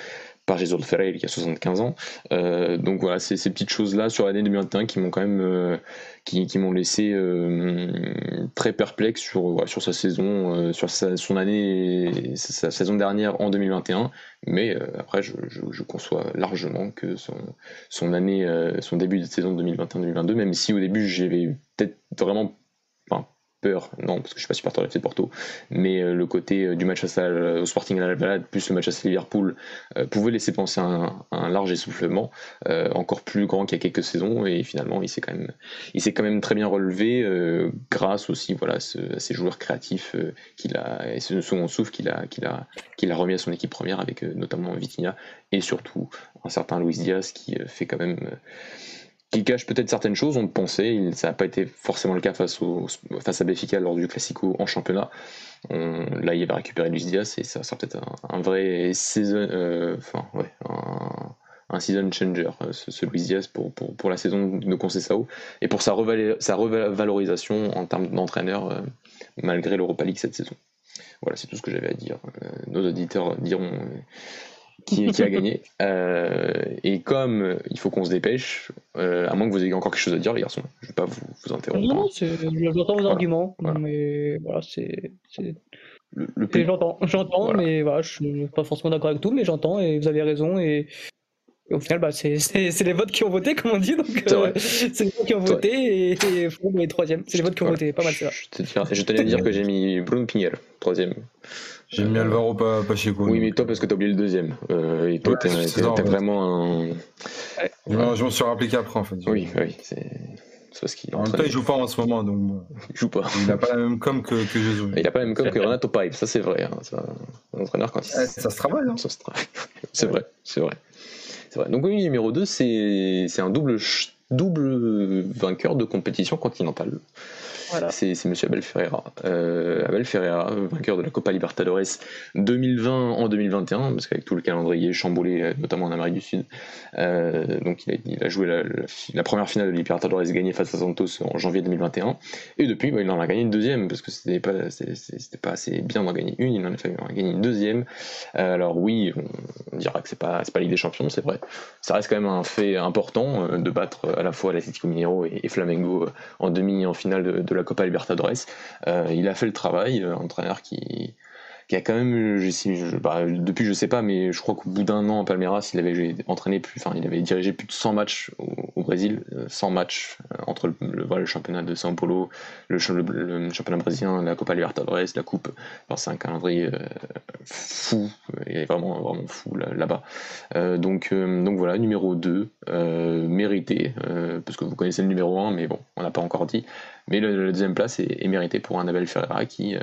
par Jésus Ferreira qui a 75 ans. Euh, donc voilà, c'est ces petites choses-là sur l'année 2021 qui m'ont quand même euh, qui, qui m'ont laissé euh, très perplexe sur, sur sa saison, sur sa, son année, sa, saison dernière en 2021. Mais après, je, je, je, conçois largement que son, son année, son début de saison 2021-2022, même si au début j'avais peut-être vraiment peur, non, parce que je suis pas supporter de FC Porto, mais euh, le côté euh, du match au Sporting à la balade, plus le match à Liverpool, euh, pouvait laisser penser à un, large essoufflement, encore plus grand qu'il y a quelques saisons, et finalement il s'est quand même, quand même très bien relevé grâce aussi voilà, à, ces joueurs créatifs qu'il a, et ce second souffle qu'il a, qu'il a, qu'il a remis à son équipe première avec notamment Vitinha et surtout un certain Luis Diaz qui fait quand même qui cache peut-être certaines choses, on le pensait, ça n'a pas été forcément le cas face, à Béfica lors du Classico en championnat. là, il va récupérer Luis Diaz et ça sera peut-être un, vrai season, euh, enfin, ouais, un, season changer, euh, ce, Luis Diaz pour, pour, pour, la saison de Conceição et pour sa, sa revalorisation en termes d'entraîneur euh, malgré l'Europa League cette saison. Voilà, c'est tout ce que j'avais à dire. nos auditeurs diront qui, qui, a gagné. et comme il faut qu'on se dépêche, à moins que vous ayez encore quelque chose à dire, les garçons, je ne vais pas vous, vous interrompre. Non, j'entends vos arguments, mais voilà, c'est. Le, J'entends, j'entends, mais voilà, je suis pas forcément d'accord avec tout, mais j'entends et vous avez raison. Et, au final, bah, c'est, les votes qui ont voté, comme on dit. Donc, euh, c'est les votes qui ont voté et, et est troisième. C'est les votes qui ont voté, pas mal, c'est Je, tenais à dire que j'ai mis Bruno Pignel, troisième. J'ai mis Alvaro Pacheco. Oui, mais toi, parce que t'as oublié le deuxième. Euh, et toi, t'es, vraiment un. Je m'en suis rappelé qu'après, en fait. Oui, oui. C'est parce qu'il en même temps, il joue pas en ce moment, donc. Il joue pas. Il a pas la même com que, que Jésus. Il a pas la même com que Renato Pipe, ça c'est vrai. Hein. Ça, un entraîneur quand il... ça se travaille. Hein. Ça se travaille. c'est vrai, c'est vrai. C'est vrai. Donc oui, numéro 2, c'est un double, double vainqueur de compétition continentale. C'est Monsieur Abel Ferreira. Euh, Abel Ferreira, vainqueur de la Copa Libertadores 2020 en 2021, parce qu'avec tout le calendrier chamboulé, euh, notamment en Amérique du Sud, euh, donc il a, joué la, première finale de Libertadores gagnée face à Santos en janvier 2021, et depuis bah, il en a gagné une deuxième, parce que c'était pas, pas assez bien d'en gagner une, il en a fallu en gagner une deuxième. alors oui, on, dira que c'est pas, pas Ligue des Champions, c'est vrai. Ça reste quand même un fait important de battre à la fois l'Atlético Mineiro et, Flamengo en demi en finale de, la Copa Libertadores. Euh, il a fait le travail, un entraîneur qui, qui a quand même, je, je, bah, depuis je sais pas, mais je crois qu'au bout d'un an à Palmeiras, il avait entraîné plus, enfin il avait dirigé plus de 100 matchs au, Brésil, 100 euh, matchs euh, entre le, le, championnat de São Paulo, le, championnat brésilien, la Copa Libertadores, la Coupe. c'est un calendrier fou, il est vraiment vraiment fou là-bas. donc donc voilà, numéro 2, mérité, parce que vous connaissez le numéro 1, mais bon, on n'a pas encore dit. Mais la deuxième place est, est méritée pour un Abel Ferreira qui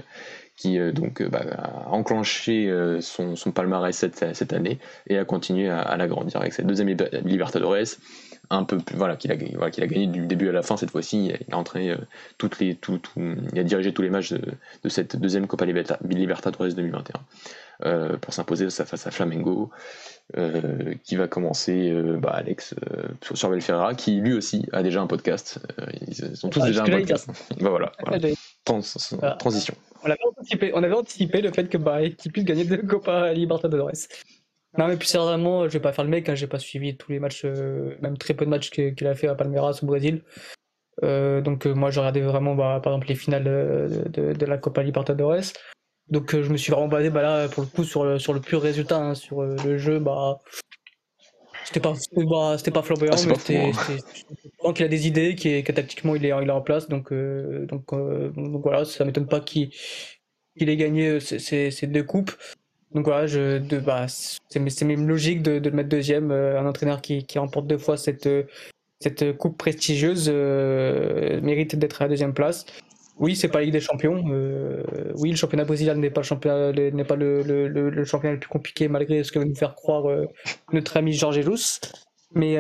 qui euh, donc euh, bah, a enclenché euh, son, son palmarès cette, cette, année et a continué à, l'agrandir avec cette deuxième Libertadores un peu plus voilà qu'il a voilà, qu'il a gagné du début à la fin cette fois-ci il a entraîné toutes les tout, il a dirigé tous les matchs de, de cette deuxième Copa Libertadores 2021 pour s'imposer face à Flamengo qui va commencer bah, Alex sur, Ferreira qui lui aussi a déjà un podcast ils ont tous ah, déjà un podcast bah, voilà, voilà. Ah. transition on avait, anticipé, le fait que bah, qu'il puisse gagner deux Copa Libertadores. Non, mais puis sérieusement, je vais pas faire le mec, hein, j'ai pas suivi tous les matchs, euh, même très peu de matchs qu'il a fait à Palmeiras au Brésil. Euh, donc euh, moi, j'ai regardé vraiment, bah, par exemple, les finales de, la Copa Libertadores. Donc je me suis vraiment basé bah, là, pour le coup, sur le, sur le pur résultat, hein, sur le jeu. Bah, c'était pas, c'était pas flamboyant, ah, mais c'était. Hein. qu'il a des idées, qui que tactiquement il est, il est en place, donc, donc, donc, voilà, ça m'étonne pas qu'il il ait gagné ces, deux coupes. Donc voilà, je, de, bah, c'est même logique de, le mettre deuxième. Euh, un entraîneur qui, remporte deux fois cette, euh, cette coupe prestigieuse mérite d'être à la deuxième place. Oui, c'est pas la Ligue des Champions. oui, le championnat brésilien n'est pas, le, championnat, n'est pas le, le, championnat le plus compliqué malgré ce que va nous faire croire notre ami Georges Elous. Mais,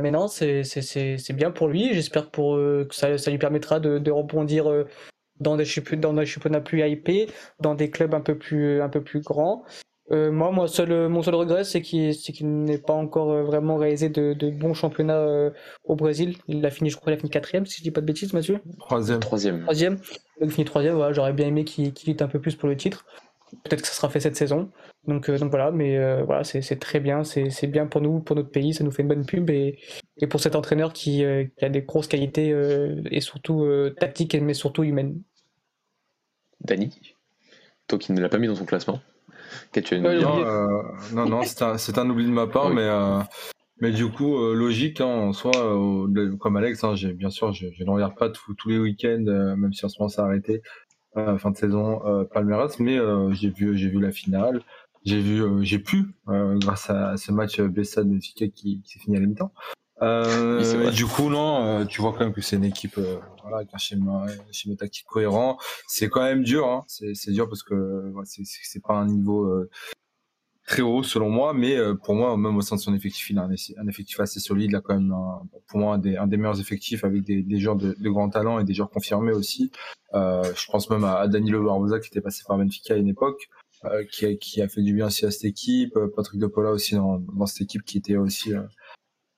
mais non, c'est, bien pour lui. J'espère pour, que ça, ça, lui permettra de, de rebondir dans des, dans des championnats plus hypés, dans des clubs un peu plus, un peu plus grands. Euh, moi, moi seul, mon seul regret, c'est qu'il n'est pas encore euh, vraiment réalisé de, de bons championnats euh, au Brésil. Il a fini, je crois, il a fini quatrième, si je dis pas de bêtises, Mathieu. Troisième. Troisième. Troisième. il finit troisième. Voilà, J'aurais bien aimé qu'il qu lutte un peu plus pour le titre. Peut-être que ça sera fait cette saison. Donc, donc voilà, mais voilà, c'est très bien. C'est bien pour nous, pour notre pays. Ça nous fait une bonne pub et, et pour cet entraîneur qui, qui a des grosses qualités et surtout tactiques, mais surtout humaines. Dani, toi qui ne l'as pas mis dans ton classement, dire euh, Non, non, c'est un, un, oubli de ma part, mais, euh, mais du coup, euh, logique, hein, en soi, comme Alex, hein, bien sûr, je, ne regarde pas tous les week-ends, même si en ce moment ça a arrêté, fin de saison, Palmeiras, mais j'ai vu, vu la finale. J'ai vu, j'ai pu, grâce à ce match Bessa de qui, qui s'est fini à la mi-temps, euh, du coup, non, euh, tu vois quand même que c'est une équipe euh, voilà, avec un schéma, schéma tactique cohérent. C'est quand même dur, hein. c'est dur parce que c'est pas un niveau euh, très haut selon moi, mais pour moi, même au sein de son effectif, il a un, effectif assez solide. Il a quand même, pour moi, un des, un des, meilleurs effectifs avec des, des joueurs de, de, grand talent et des joueurs confirmés aussi. je pense même à, à Danilo Barbosa qui était passé par Benfica à une époque. qui, a, qui a fait du bien aussi à cette équipe, Patrick De Paula aussi dans, dans cette équipe qui était aussi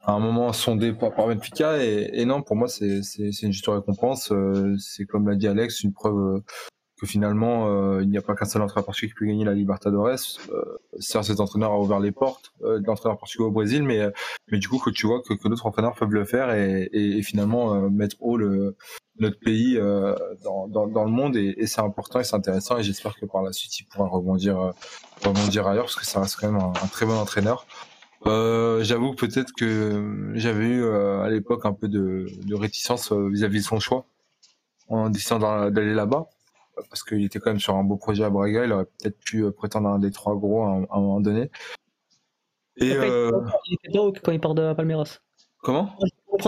à un moment sondé par, par Benfica et, et, non pour moi c'est c'est une juste récompense euh, c'est comme l'a dit Alex une preuve que finalement euh, il n'y a pas qu'un seul entraîneur portugais qui peut gagner la Libertadores. Euh, certes, cet entraîneur a ouvert les portes euh, de l'entraîneur portugais au Brésil, mais mais du coup que tu vois que, que d'autres entraîneurs peuvent le faire et, et, finalement mettre haut le notre pays dans, dans, dans, le monde et, et c'est important et c'est intéressant et j'espère que par la suite il pourra rebondir rebondir ailleurs parce que ça reste quand même un, très bon entraîneur. Euh, J'avoue peut-être que j'avais eu à l'époque un peu de, de réticence vis-à-vis -vis de son choix en décidant d'aller là-bas parce qu'il était quand même sur un beau projet à Braga, il aurait peut-être pu euh, prétendre un des trois gros à un, moment donné. Et euh... il était quand il part de Palmeiras. Comment?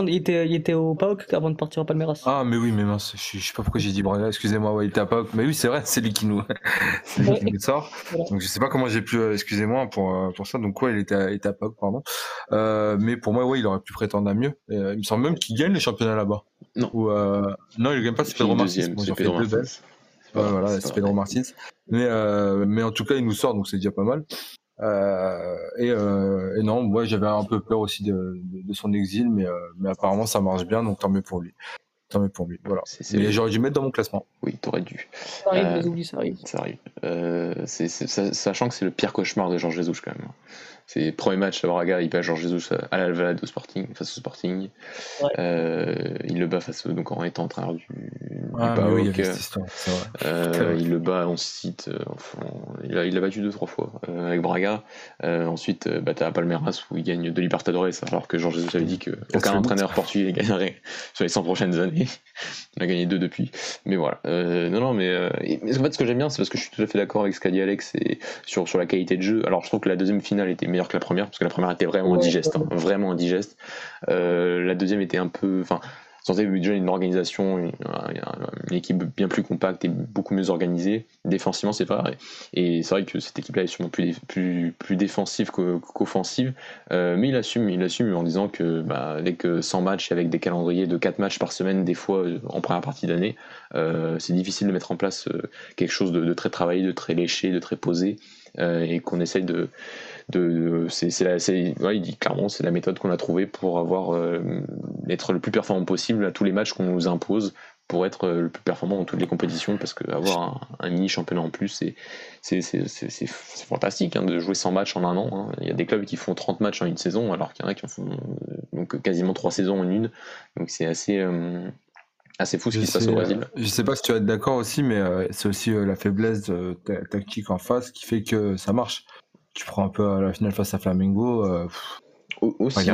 Il était, il était au PAOK avant de partir à Palmeiras. Ah, mais oui, mais mince, je, je sais pas pourquoi j'ai dit Braga, excusez-moi, ouais, il était à PAOK. Mais oui, c'est vrai, c'est lui qui nous, lui qui nous sort. Donc je sais pas comment j'ai pu, euh, excusez-moi pour, euh, pour ça. Donc quoi, il était à, il était à PAOK, pardon. Euh, mais pour moi, ouais, il aurait pu prétendre à mieux. il me semble même qu'il gagne les championnats là-bas. Non. Ou, non, il gagne pas, c'est Pedro Martins. Bon, j'ai fait deux belles voilà, c'est Pedro Martins. Mais, euh, mais en tout cas, il nous sort, donc c'est déjà pas mal. Euh, et, euh, et, non, moi j'avais un peu peur aussi de, de, son exil, mais, euh, mais apparemment ça marche bien, donc tant mieux pour lui. Tant mieux pour lui. Voilà. Mais j'aurais dû mettre dans mon classement. Oui, t'aurais dû. Ça arrive, ça arrive. Ça arrive. sachant que c'est le pire cauchemar de Georges Jesus quand même. C'est premier match à Braga, il bat Georges Jesus à l'Alvalade au Sporting, face au Sporting. Euh, il le bat face donc en étant entraîneur du, ah, oui, il, euh, il le bat en site, euh, il l'a il a battu deux trois fois euh, avec Braga. Euh, ensuite, bah, t'as Palmeiras où il gagne deux Libertadores, alors que Georges Jesus avait dit qu'aucun entraîneur portugais gagnerait sur les 100 prochaines années. Il a gagné deux depuis. Mais voilà. non, non, mais, en fait, ce que j'aime bien, c'est parce que je suis tout à fait d'accord avec ce qu'a dit Alex et sur, sur la qualité de jeu. Alors, je trouve que la deuxième finale était meilleure que la première, parce que la première était vraiment indigeste, hein, vraiment indigeste. Euh, la deuxième était un peu, enfin, sentait déjà une organisation, une, une, équipe bien plus compacte et beaucoup mieux organisée. Défensivement, c'est vrai. Et c'est vrai que cette équipe-là est sûrement plus, plus, défensive qu'offensive. Euh, mais il assume, il assume en disant que bah, avec 100 matchs et avec des calendriers de 4 matchs par semaine, des fois en première partie d'année, euh, c'est difficile de mettre en place quelque chose de, très travaillé, de très léché, de très posé. et qu'on essaye de de c'est ouais, il dit clairement c'est la méthode qu'on a trouvée pour avoir euh, être le plus performant possible à tous les matchs qu'on nous impose pour être euh, le plus performant dans toutes les compétitions parce que avoir un, mini championnat en plus c'est c'est fantastique hein, de jouer 100 matchs en un an hein. il y a des clubs qui font 30 matchs en une saison alors qu'il y en a qui en font euh, donc quasiment 3 saisons en une donc c'est assez assez fou ce qui se passe au Brésil. Je sais pas si tu vas être d'accord aussi, mais c'est aussi la faiblesse tactique en face qui fait que ça marche tu prends un peu la finale face à Flamengo, euh, aussi,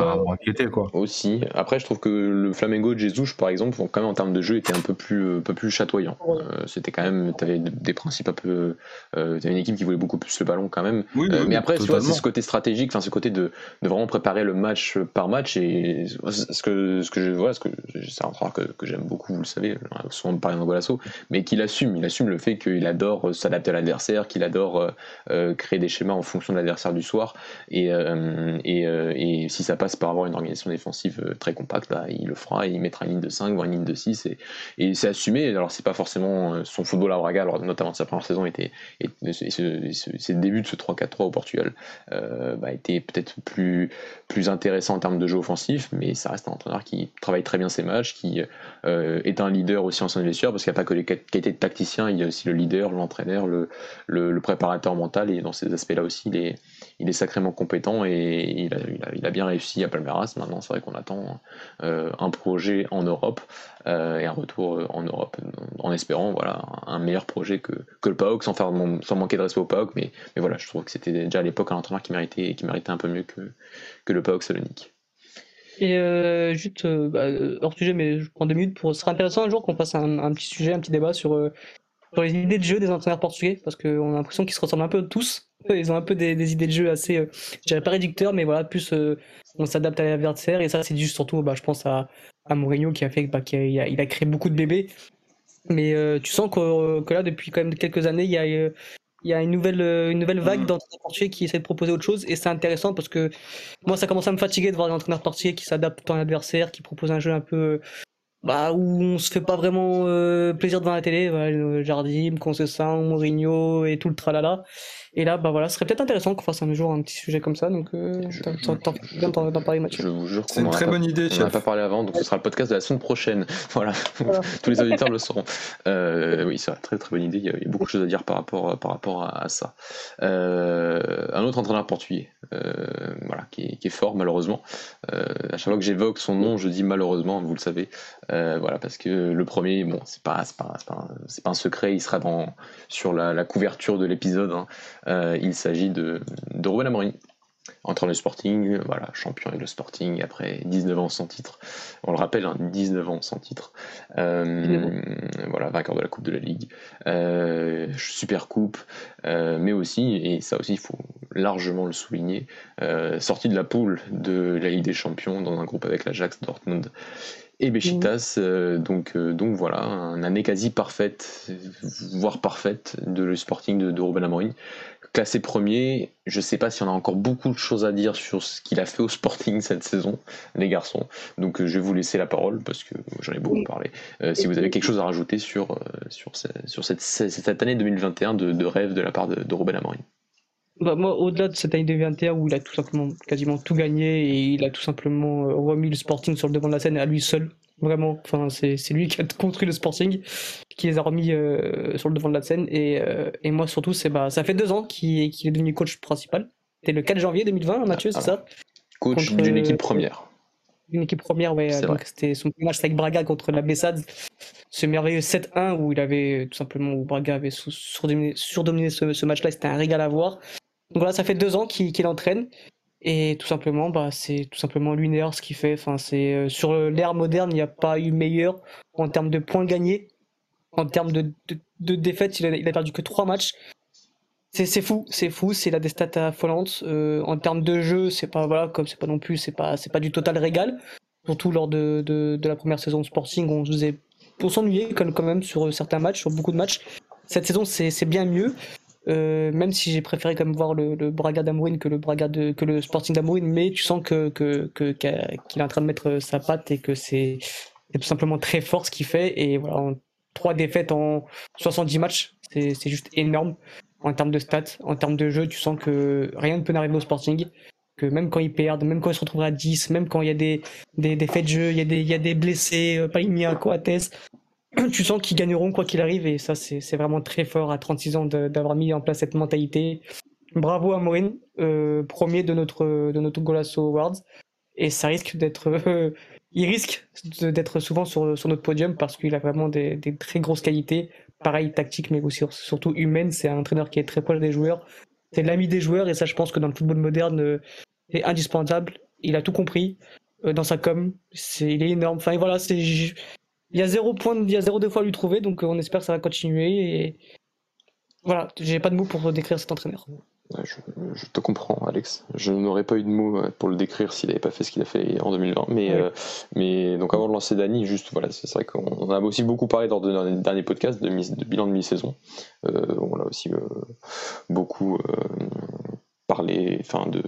quoi. Aussi. Après, je trouve que le Flamengo de Jesus, par exemple, quand même en termes de jeu, était un peu plus, euh, un peu plus chatoyant. Euh, c'était quand même, t'avais des principes un peu, euh, t'avais une équipe qui voulait beaucoup plus le ballon quand même. mais après, tu vois, c'est ce côté stratégique, enfin ce côté de, de, vraiment préparer le match par match et ce que, ce que je vois, ce que c'est un que, que j'aime beaucoup, vous le savez, souvent par exemple Golasso, mais qu'il assume, il assume le fait qu'il adore s'adapter à l'adversaire, qu'il adore créer des schémas en fonction de l'adversaire du soir et, et, et et si ça passe par avoir une organisation défensive euh, très compacte, bah, il le fera, il mettra une ligne de 5, voire une ligne de 6, et, c'est assumé. Alors, c'est pas forcément euh, son football à Braga, notamment sa première saison, était, et, débuts de ce 3-4-3 au Portugal euh, bah, étaient peut-être plus, plus intéressants en termes de jeu offensif, mais ça reste un entraîneur qui travaille très bien ses matchs, qui est un leader aussi en son vestiaire, parce qu'il n'y a pas que les qualités de tacticien, il y a aussi le leader, l'entraîneur, le, le, préparateur mental, et dans ces aspects-là aussi, il est, il est sacrément compétent et il a, bien réussi à Palmeiras. Maintenant, c'est vrai qu'on attend euh, un projet en Europe euh, et un retour euh, en Europe en espérant voilà, un meilleur projet que, que le PAOK sans, faire, sans manquer de respect au PAOK. Mais, mais voilà, je trouve que c'était déjà à l'époque un entraîneur qui méritait, qui méritait un peu mieux que, que le PAOK Salonique. Et juste, bah, hors sujet, mais je prends deux minutes pour. Ce serait intéressant un jour qu'on fasse un, petit sujet, un petit débat sur sur les idées de jeu des entraîneurs portugais, parce qu'on a l'impression qu'ils se ressemblent un peu tous. Ils ont un peu des, idées de jeu assez, euh, je dirais pas réducteurs, mais voilà, plus euh, on s'adapte à l'adversaire. Et ça, c'est juste surtout, bah, je pense à, à Mourinho qui a fait, bah, a, il a créé beaucoup de bébés. Mais euh, tu sens que, que, là, depuis quand même quelques années, il y a, il y a une nouvelle, une nouvelle vague mm. d'entraîneurs portugais qui essaient de proposer autre chose. Et c'est intéressant parce que moi, ça commence à me fatiguer de voir des entraîneurs portugais qui s'adaptent à l'adversaire, qui proposent un jeu un peu bah, où on se fait pas vraiment plaisir devant la télé. Jardim, Concessin, Mourinho et tout le tralala. Et là, bah voilà, ce serait peut-être intéressant qu'on fasse un jour un petit sujet comme ça. Donc, euh, t'en parler, Mathieu. Je vous jure C'est une très bonne idée, On n'a pas parlé avant, donc ce sera le podcast de la semaine prochaine. Voilà, tous les auditeurs le sauront. Euh, oui, c'est très très bonne idée. Il y, a, beaucoup de choses à dire par rapport, par rapport à, ça. Euh, un autre entraîneur portugais, euh, voilà, qui est, qui, est, fort malheureusement. Euh, à chaque fois que j'évoque son nom, je dis malheureusement, vous le savez. Voilà, parce que le premier, bon, c'est pas, pas, pas, pas, un secret, il sera dans, sur la, la couverture de l'épisode. Hein. Euh, il s'agit de, de Ruben Amorim, entre le Sporting, voilà, champion avec le Sporting après 19 ans sans titre. On le rappelle, 19 hein, ans sans titre. Euh, voilà, vainqueur de la Coupe de la Ligue, euh, Super Coupe, mais aussi, et ça aussi il faut largement le souligner, sorti de la poule de la Ligue des Champions dans un groupe avec l'Ajax, Dortmund et Besiktas. donc, donc voilà, une année quasi parfaite, voire parfaite de le Sporting de, de Ruben Amorim classé premier. Je ne sais pas si on a encore beaucoup de choses à dire sur ce qu'il a fait au Sporting cette saison, les garçons. Donc euh, je vais vous laisser la parole parce que j'en ai beaucoup parlé. Euh, si vous avez quelque chose à rajouter sur, euh, sur, sur cette, cette, année 2021 de, de, rêve de la part de, de Robin Amorim. Bah moi, au-delà de cette année 2021 où il a tout simplement quasiment tout gagné et il a tout simplement remis le Sporting sur le devant de la scène à lui seul, Vraiment, enfin, c'est, lui qui a construit le Sporting, qui les a remis euh, sur le devant de la scène. Et, euh, et moi, surtout, c'est bah, ça fait deux ans qu'il, est devenu coach principal. C'était le 4 janvier 2020, Mathieu, c'est ça? Coach d'une équipe première. Une équipe première, ouais. donc c'était son match avec Braga contre la Bessade. Ce merveilleux 7-1 où il avait tout simplement, où Braga avait surdominé, ce, ce match-là. C'était un régal à voir. Donc voilà, ça fait deux ans qu'il, qu'il entraîne. Et tout simplement, bah, c'est tout simplement lunaire ce qu'il fait. Enfin, c'est euh, sur l'ère moderne, il n'y a pas eu meilleur en termes de points gagnés, en termes de, de, défaites. Il a, perdu que trois matchs. C'est fou, c'est fou. C'est la des stats affolantes. Euh, en termes de jeu, c'est pas voilà, comme c'est pas non plus, c'est pas c'est pas du total régal. Surtout lors de, de, la première saison de Sporting, on s'ennuyer quand même sur certains matchs, sur beaucoup de matchs. Cette saison, c'est bien mieux. Euh, même si j'ai préféré quand même voir le, le Braga d'Amouine que le que le Sporting d'Amouine, mais tu sens que qu'il que, est en train de mettre sa patte et que c'est tout simplement très fort ce qu'il fait. Et voilà, trois défaites en 70 matchs, c'est juste énorme en termes de stats, en termes de jeu. Tu sens que rien ne peut n'arriver au Sporting. Que même quand ils perdent, même quand ils se retrouvent à 10, même quand il y a des, des, des faits de jeu, il y a des, il y a des blessés, euh, Palimia, Coates, tu sens qu'ils gagneront quoi qu'il arrive et ça c'est vraiment très fort à 36 ans d'avoir mis en place cette mentalité. Bravo à Maureen, euh, premier de notre de notre Golasso Awards et ça risque d'être il risque d'être souvent sur, sur notre podium parce qu'il a vraiment des, très grosses qualités, pareil tactique mais aussi surtout humaine. C'est un entraîneur qui est très proche des joueurs, c'est l'ami des joueurs et ça je pense que dans le football moderne euh, c'est indispensable. Il a tout compris euh, dans sa com, il est énorme. Enfin voilà, c'est il y a zéro point, il y a zéro deux fois à lui trouver, donc euh, on espère que ça va continuer. Et voilà, j'ai pas de mots pour décrire cet entraîneur. je, te comprends, Alex. Je n'aurais pas eu de mots euh, pour le décrire s'il n'avait pas fait ce qu'il a fait en 2020. Mais, euh, mais donc avant de lancer Dany, juste voilà, c'est vrai qu'on a aussi beaucoup parlé dans le dernier podcast de, de bilan de mi-saison. on l'a aussi beaucoup parlé, enfin de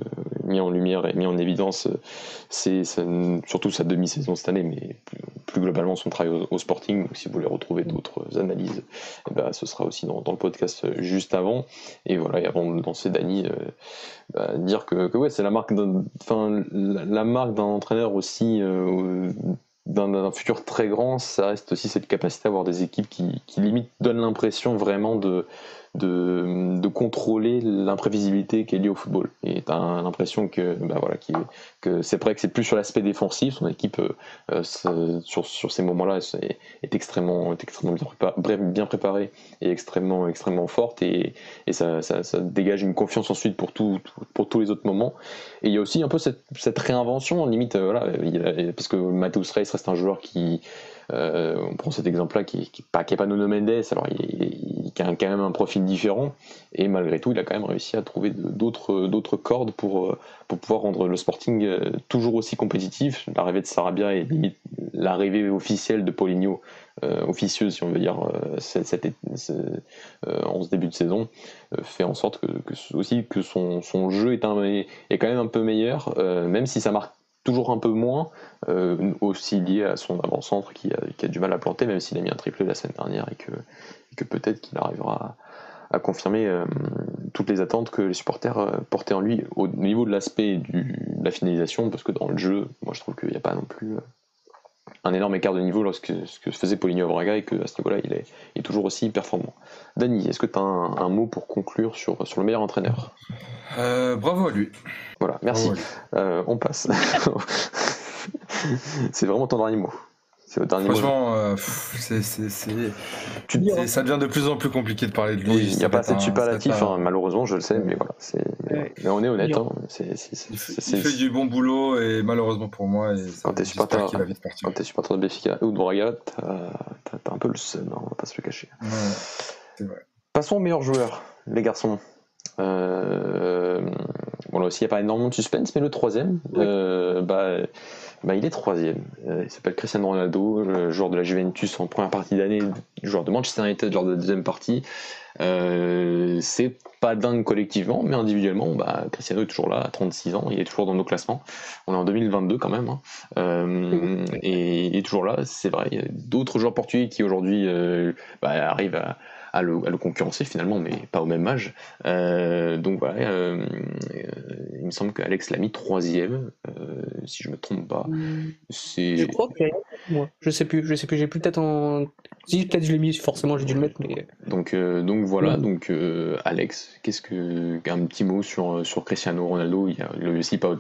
mis en lumière et mis en évidence, c'est surtout sa demi-saison cette année, mais plus globalement son travail au, Sporting. si vous voulez retrouver d'autres analyses, eh ben, ce sera aussi dans, le podcast juste avant. Et voilà, et avant de lancer Dany, euh, bah, dire que, ouais, c'est la marque d'un, la, d'un entraîneur aussi. Euh, d'un futur très grand, ça reste aussi cette capacité à avoir des équipes qui, qui limite donnent l'impression vraiment de, de, de contrôler l'imprévisibilité qui est liée au football. Et tu as l'impression que, bah voilà, que c'est vrai que c'est plus sur l'aspect défensif, son équipe euh, sur, sur, ces moments-là est, est, extrêmement, extrêmement bien, préparée, bien et extrêmement, extrêmement forte et, et ça, ça, dégage une confiance ensuite pour, tout, pour tous les autres moments. Et il y a aussi un peu cette, cette réinvention, limite, euh, voilà, il parce que Matheus Reis reste un joueur qui euh, on prend cet exemple-là qui n'est pas, qui pas Nuno Mendes, alors il, a quand même un profil différent, et malgré tout, il a quand même réussi à trouver d'autres cordes pour, euh, pour pouvoir rendre le Sporting euh, toujours aussi compétitif. L'arrivée de Sarabia et l'arrivée officielle de Paulinho, officieuse si on veut dire, en ce début de saison, fait en sorte que, aussi que son, jeu est, est, quand même un peu meilleur, même si ça marque toujours un peu moins, euh, aussi lié à son avant-centre qui a, du mal à planter, même s'il a mis un triplé la semaine dernière et que, peut-être qu'il arrivera à, confirmer euh, toutes les attentes que les supporters euh, portaient en lui au niveau de l'aspect de la finalisation, parce que dans le jeu, moi je trouve qu'il n'y a pas non plus un énorme écart de niveau lorsque ce que faisait Paulinho Braga et qu'à ce niveau-là, il est, toujours aussi performant. Dany, est-ce que tu as un, mot pour conclure sur, sur le meilleur entraîneur? Bravo à lui. Voilà, merci. Euh, on passe. c'est vraiment ton dernier mot. C'est au dernier Franchement, euh, c'est, ça devient de plus en plus compliqué de parler de lui. il n'y a pas assez de superlatif, hein, malheureusement, je le sais, mais voilà. Mais, on est honnête. Hein, il, fait, du bon boulot et malheureusement pour moi. Et quand t'es supporter, quand supporter de Béfica ou de Braga, t'as, un peu le seum, hein, on va pas se le cacher. Passons au meilleur joueur, les garçons. Euh, bon, là aussi, il n'y a pas énormément de suspense, mais le troisième, euh, bah, bah, il est troisième. Euh, il s'appelle Cristiano Ronaldo, joueur de la Juventus en première partie d'année, joueur de Manchester United, joueur de deuxième partie. c'est pas dingue collectivement, mais individuellement, bah, Cristiano est toujours là à 36 ans, il est toujours dans nos classements. On est en 2022 quand même, hein. et il est toujours là, c'est vrai. D'autres joueurs portugais qui aujourd'hui bah, arrivent à à le, concurrencer finalement, mais pas au même âge. Euh, donc voilà, euh, euh, il me semble qu'Alex l'a mis troisième, si je me trompe pas. Hmm. Je crois que moi, je sais plus, je sais plus, j'ai plus peut-être en. Si peut-être je l'ai mis, forcément j'ai dû le mettre, mais. Donc donc voilà, hmm. donc Alex, qu'est-ce que un petit mot sur sur Cristiano Ronaldo, il, a, a aussi pas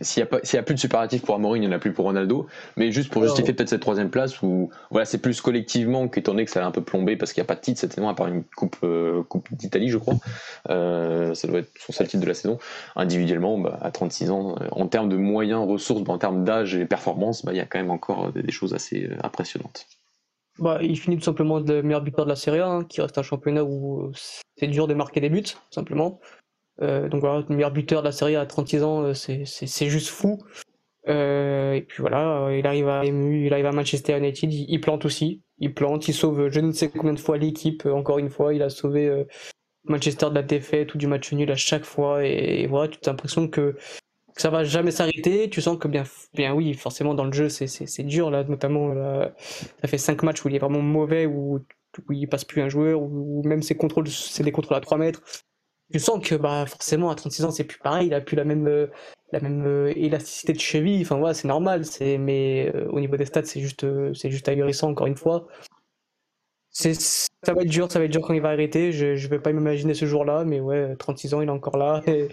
s'il n'y a, plus de superlatif pour Amorim, il n'y en a plus pour Ronaldo. Mais juste pour justifier peut-être cette troisième place, où voilà, c'est plus collectivement qu'étant donné que ça a un peu plombé parce qu'il n'y a pas de titre cette saison, à part une Coupe, euh, coupe d'Italie, je crois. Euh, ça doit être son seul titre de la saison. Individuellement, bah, à 36 ans, euh, en termes de moyens, ressources, bah, en termes d'âge et performance, bah, il y a quand même encore des, choses assez impressionnantes. Bah, il finit tout simplement le meilleur buteur de la Serie A, hein, qui reste un championnat où c'est dur de marquer des buts, simplement. Euh, donc voilà, le meilleur buteur de la série à 36 ans, euh, c'est juste fou. Euh, et puis voilà, il arrive à il arrive à Manchester United, il, plante aussi, il plante, il sauve je ne sais combien de fois l'équipe. Encore une fois, il a sauvé Manchester de la défaite ou du match nul à chaque fois. Et, voilà, tu as l'impression que, ça va jamais s'arrêter. Tu sens que bien, bien oui, forcément dans le jeu c'est dur là, notamment ça fait 5 matchs où il est vraiment mauvais, où, où il passe plus un joueur, ou même ses contrôles, c'est des contrôles à 3 mètres tu sens que bah forcément à 36 ans c'est plus pareil, il a plus la même euh, euh, élasticité de cheville, enfin voilà, c'est normal, c'est mais euh, au niveau des stats c'est juste c'est juste ahurissant encore une fois. Ça va être dur, ça va être dur quand il va arrêter, je je vais pas m'imaginer ce jour-là mais ouais, 36 ans, il est encore là. Et,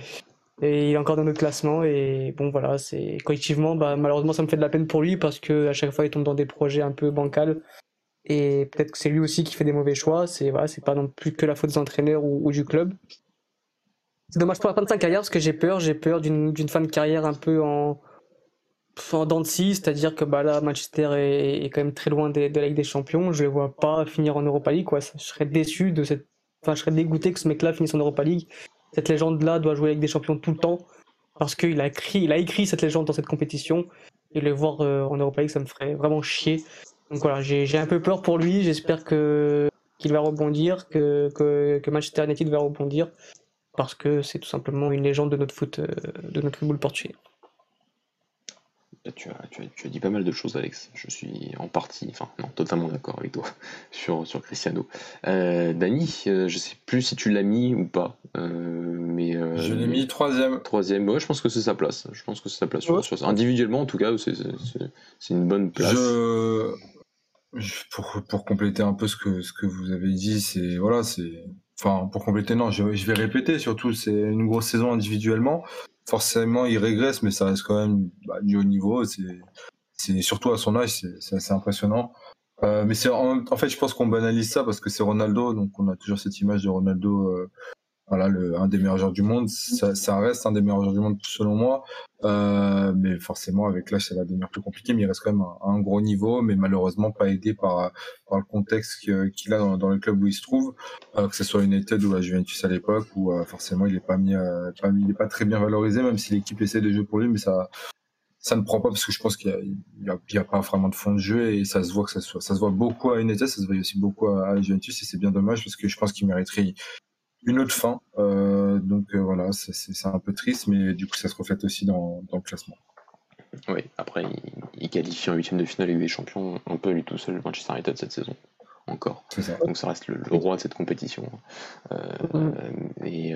et il est encore dans notre classement. Et bon voilà, c'est collectivement bah malheureusement ça me fait de la peine pour lui parce que à chaque fois il tombe dans des projets un peu bancals. Et peut-être que c'est lui aussi qui fait des mauvais choix, c'est voilà, c'est pas non plus que la faute des entraîneurs ou du club. C'est dommage pour la fin de sa carrière parce que j'ai peur, j'ai peur d'une fin de carrière un peu en, en dents de scie, c'est-à-dire que bah là Manchester est, quand même très loin de, la Ligue des Champions, je ne vois pas finir en Europa League quoi, je serais déçu de cette enfin je serais dégoûté que ce mec-là finisse en Europa League. Cette légende là doit jouer avec des champions tout le temps parce qu'il a écrit a écrit cette légende dans cette compétition. Et le voir euh, en Europa League ça me ferait vraiment chier. Donc voilà, j'ai un peu peur pour lui, j'espère qu'il va rebondir, que, que Manchester United va rebondir parce que c'est tout simplement une légende de notre foot, euh, de notre football portugais. Tu as, tu, as, dit pas mal de choses, Alex. Je suis en partie, enfin, non, totalement d'accord avec toi sur, sur Cristiano. Euh, Dani, euh, je sais plus si tu l'as mis ou pas, euh, mais. je l'ai mis troisième. Troisième, ouais, je pense que c'est sa place. Je pense que c'est sa place. Individuellement, en tout cas, c'est une bonne place. pour, pour compléter un peu ce que, ce que vous avez dit, c'est voilà, c'est enfin pour compléter, non, je, vais répéter, surtout c'est une grosse saison individuellement. Forcément, il régresse, mais ça reste quand même bah, du haut niveau. C'est surtout à son âge, c'est assez impressionnant. Euh, mais c'est en, fait, je pense qu'on banalise ça parce que c'est Ronaldo, donc on a toujours cette image de Ronaldo euh, voilà, le, un des meilleurs joueurs du monde. Ça, ça, reste un des meilleurs joueurs du monde selon moi. Euh, mais forcément, avec l'âge, ça va devenir plus compliqué. Mais il reste quand même un, un gros niveau, mais malheureusement pas aidé par, par le contexte qu'il a dans, le club où il se trouve, euh, que ce soit United ou la Juventus à l'époque, où euh, forcément il est pas mis, euh, pas il est pas très bien valorisé, même si l'équipe essaie de jouer pour lui, mais ça, ça ne prend pas parce que je pense qu'il n'y a, a, a, pas vraiment de fond de jeu et ça se voit que ça, ça se voit beaucoup à United, ça se voit aussi beaucoup à, à Juventus et c'est bien dommage parce que je pense qu'il mériterait une autre fin. Euh, donc euh, voilà, c'est un peu triste, mais du coup, ça se reflète aussi dans, dans le classement. Oui, après, il, qualifie en huitième de finale Ligue des Champions un peu lui tout seul Manchester United cette saison encore. Donc ça reste le, roi de cette compétition. Euh, et,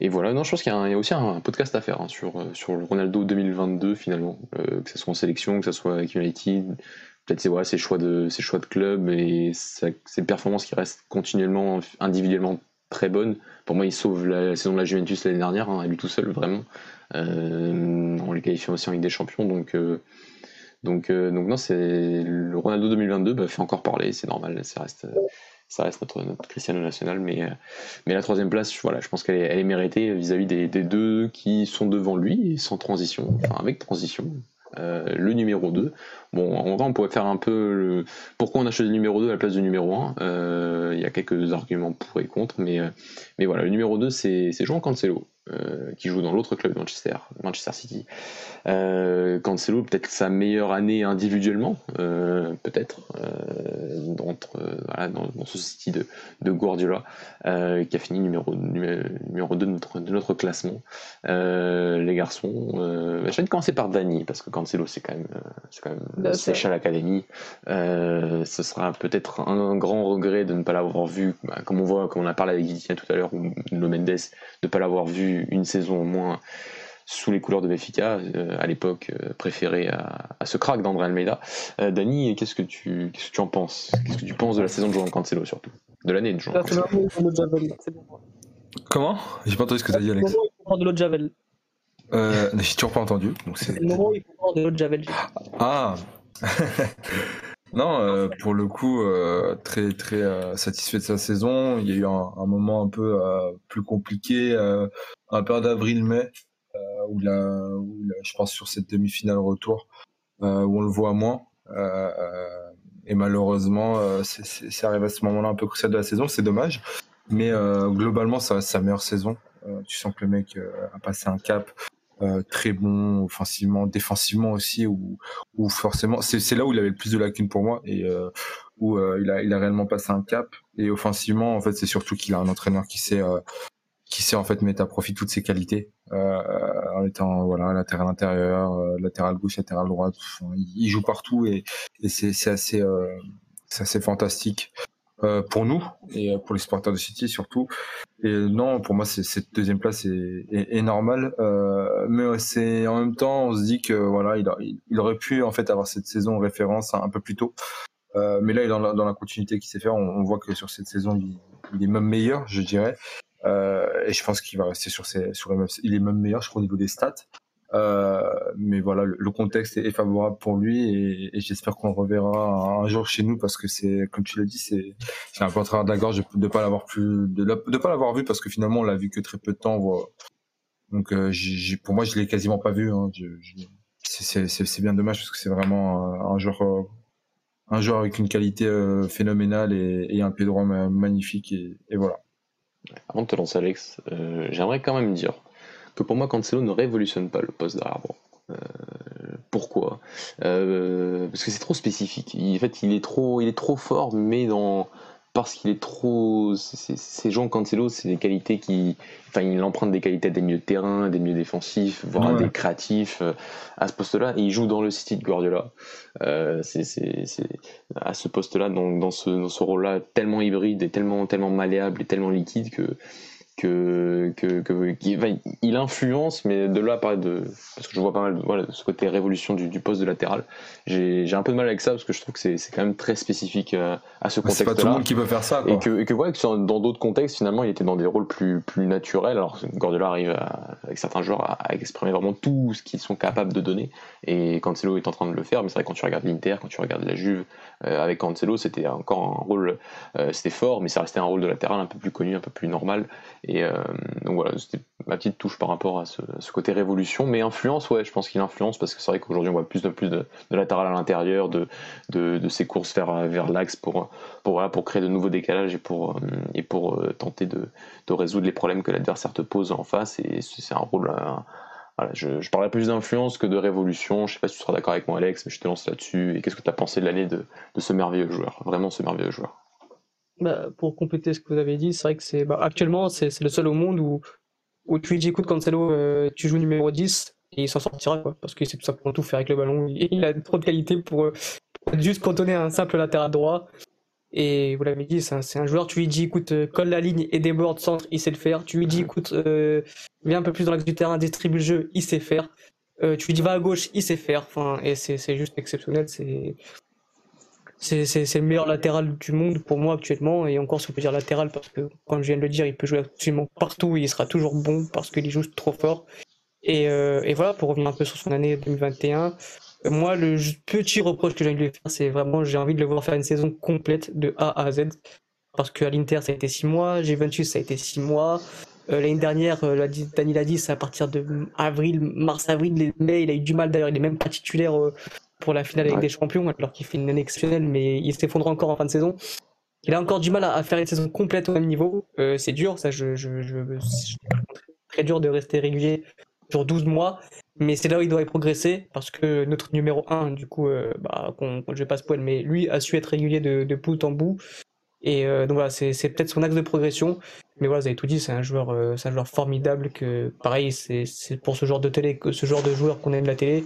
et, voilà, non, je pense qu'il y, a aussi un, podcast à faire hein, sur, sur le Ronaldo 2022 finalement, que ce soit en sélection, que ce soit avec United, peut-être c'est ses choix de ses choix de club et ses performances qui restent continuellement individuellement très bonnes. Pour moi, il sauve la, saison de la Juventus l'année dernière, hein, à lui tout seul vraiment, euh, en lui qualifiant aussi en Ligue des Champions. Donc euh, euh, donc non, c'est le Ronaldo 2022 bah, fait encore parler, c'est normal, ça reste ça reste notre, Cristiano national, mais, mais la troisième place, voilà, je pense qu'elle est, elle est méritée vis-à-vis des, des, deux qui sont devant lui, sans transition, enfin avec transition, euh, le numéro 2. Bon, en vrai, on pourrait faire un peu le... pourquoi on a choisi le numéro 2 à la place du numéro 1. Euh, il y a quelques arguments pour et contre, mais, euh, mais voilà, le numéro 2, c'est Jean Cancelo. Euh, qui joue dans l'autre club Manchester, Manchester City. Euh, Cancelo, peut-être sa meilleure année individuellement, euh, peut-être, dans, dans, ce City de, de Guardiola, qui a fini numéro, numéro 2 de notre, de notre classement. les garçons, je vais commencer par Dani, parce que Cancelo, c'est quand même, c'est quand même sèche à l'académie. ce sera peut-être un, grand regret de ne pas l'avoir vu, bah, comme on voit, comme on a parlé avec Guitina tout à l'heure, ou Mendes, de ne pas l'avoir vu une saison au moins sous les couleurs de Benfica, euh, à l'époque euh, préféré à, ce crack d'André Almeida. Euh, Dani, qu'est-ce que tu qu'est-ce que tu en penses? Qu'est-ce que tu penses de la saison de Jean Cancelo surtout? De l'année de Jean Cancelo Comment? J'ai pas entendu ce que tu as dit Alex. Le moment où il de l'eau de Javel. Euh, J'ai toujours pas entendu. C'est le moment où il prend de l'eau de Javel. Ah Non, euh, pour le coup, euh, très très euh, satisfait de sa saison. Il y a eu un, moment un peu plus compliqué, un peu d'avril-mai, où je pense sur cette demi-finale retour, où on le voit moins. et malheureusement, c'est arrivé à ce moment-là un peu crucial de la saison. C'est dommage, mais globalement, ça reste sa meilleure saison. tu sens que le mec a passé un cap. Euh, très bon offensivement, défensivement aussi, où, où forcément, c'est là où il avait le plus de lacunes pour moi et euh, où euh, il, a, il a réellement passé un cap. Et offensivement, en fait, c'est surtout qu'il a un entraîneur qui sait, qui sait en fait mettre à profit toutes ses qualités, en étant voilà latéral intérieur, latéral gauche, latéral droite. il, joue partout et, et c'est assez, c'est assez fantastique. Euh, pour nous et pour les supporters de City surtout. Et non, pour moi, cette deuxième place est, est, normale. Euh, mais c'est en même temps, on se dit que voilà, il, il, aurait pu en fait avoir cette saison référence un, peu plus tôt. Euh, mais là, est dans la, dans la continuité qu'il sait faire. On, voit que sur cette saison, il, est même meilleur, je dirais. Euh, et je pense qu'il va rester sur, ses, sur les mêmes. Il est même meilleur, je crois, au niveau des stats. Euh, mais voilà, le, contexte est, favorable pour lui et, j'espère qu'on reverra un, jour chez nous parce que c'est, comme tu l'as dit, c'est, c'est un peu travers de la gorge de, ne pas l'avoir vu parce que finalement on l'a vu que très peu de temps. Donc euh, pour moi, je l'ai quasiment pas vu. Hein. C'est, bien dommage parce que c'est vraiment un joueur, euh, joueur avec une qualité phénoménale et, un pied droit magnifique et voilà. Avant de te lancer, Alex, j'aimerais quand même dire que pour moi Cancelo ne révolutionne pas le poste d'arrière euh, pourquoi? Euh, Parce que c'est trop spécifique. en fait, il est trop, il est trop fort, mais dans parce qu'il est trop. Ces gens Cancelo, c'est des qualités qui, enfin, il emprunte des qualités des milieux de terrain, des milieux défensifs, voire des créatifs euh, à ce poste-là. Et il joue dans le City de Guardiola. c'est à ce poste-là, dans, dans ce, dans ce rôle-là, tellement hybride et tellement, tellement malléable et tellement liquide que que, que, que il influence, mais de là à de. Parce que je vois pas mal voilà, ce côté révolution du, du poste de latéral. J'ai un peu de mal avec ça parce que je trouve que c'est quand même très spécifique euh, à ce contexte-là. C'est pas tout le monde qui peut faire ça. Quoi. Et que, et que, ouais, que dans d'autres contextes, finalement, il était dans des rôles plus, plus naturels. Alors, Guardiola arrive avec certains joueurs à, exprimer vraiment tout ce qu'ils sont capables de donner. Et Cancelo est en train de le faire. Mais c'est vrai, quand tu regardes l'Inter, quand tu regardes la Juve, euh, avec Cancelo, c'était encore un rôle, euh, c'était fort, mais ça restait un rôle de latéral un peu plus connu, un peu plus normal. Et euh, donc voilà, c'était ma petite touche par rapport à ce, côté révolution, mais influence, ouais, je pense qu'il influence parce que c'est vrai qu'aujourd'hui on voit plus de plus de, latéral à l'intérieur, de, de, ces courses vers, vers l'axe pour, pour, voilà, pour créer de nouveaux décalages et pour, euh, et pour euh, tenter de, de résoudre les problèmes que l'adversaire te pose en face. Et c'est un rôle. voilà, je, je parlerai plus d'influence que de révolution. Je sais pas si tu seras d'accord avec moi, Alex, mais je te lance là-dessus. Et qu'est-ce que tu as pensé de l'année de, de ce merveilleux joueur? Vraiment ce merveilleux joueur. Bah, pour compléter ce que vous avez dit, c'est vrai que c'est bah, actuellement c'est le seel au monde où, où tu dis écoute Cancelo, euh, tu joues numéro 10, et il s'en sortira quoi, parce qu'il sait tout simplement tout faire avec le ballon. Il, a trop de qualité pour, euh, juste cantonner un simple latéral droit. Et vous l'avez dit, c'est un, joueur, tu lui dis, écoute, euh, colle la ligne et déborde centre, il sait le faire. Tu lui dis, écoute, euh, viens un peu plus dans l'axe du terrain, distribue le jeu, il sait faire. tu lui dis, va à gauche, il sait faire. Enfin, et c'est juste exceptionnel. C'est c'est le meilleur latéral du monde pour moi actuellement. Et encore, si on peut dire latéral, parce que, comme je viens de le dire, il peut jouer absolument partout et il sera toujours bon parce qu'il joue trop fort. Et, euh, et, voilà, pour revenir un peu sur son année 2021, moi, le petit reproche que j'ai envie de lui faire, c'est vraiment, j'ai envie de le voir faire une saison complète de A à Z. Parce qu'à l'Inter, ça a été 6 mois, Juventus, ça a été 6 mois. Euh, L'année dernière, euh, Dani l'a dit, c'est à partir de avril, mars-avril, mai, il a eu du mal d'ailleurs, il est même pas titulaire euh, pour la finale avec des champions, alors qu'il fait une année exceptionnelle, mais il s'effondre encore en fin de saison. Il a encore du mal à, faire une saison complète au même niveau. Euh, c'est dur, ça, je, je, je, très dur de rester régulier sur 12 mois, mais c'est là où il doit y progresser parce que notre numéro 1, du coup, euh, bah, qu'on, je vais pas spoil, mais lui a su être régulier de, de bout en bout. Et euh, donc voilà, c'est, peut-être son axe de progression. Mais voilà, vous avez tout dit, c'est un joueur, euh, c'est un joueur formidable que, pareil, c'est, pour ce genre de télé, ce genre de joueur qu'on aime la télé.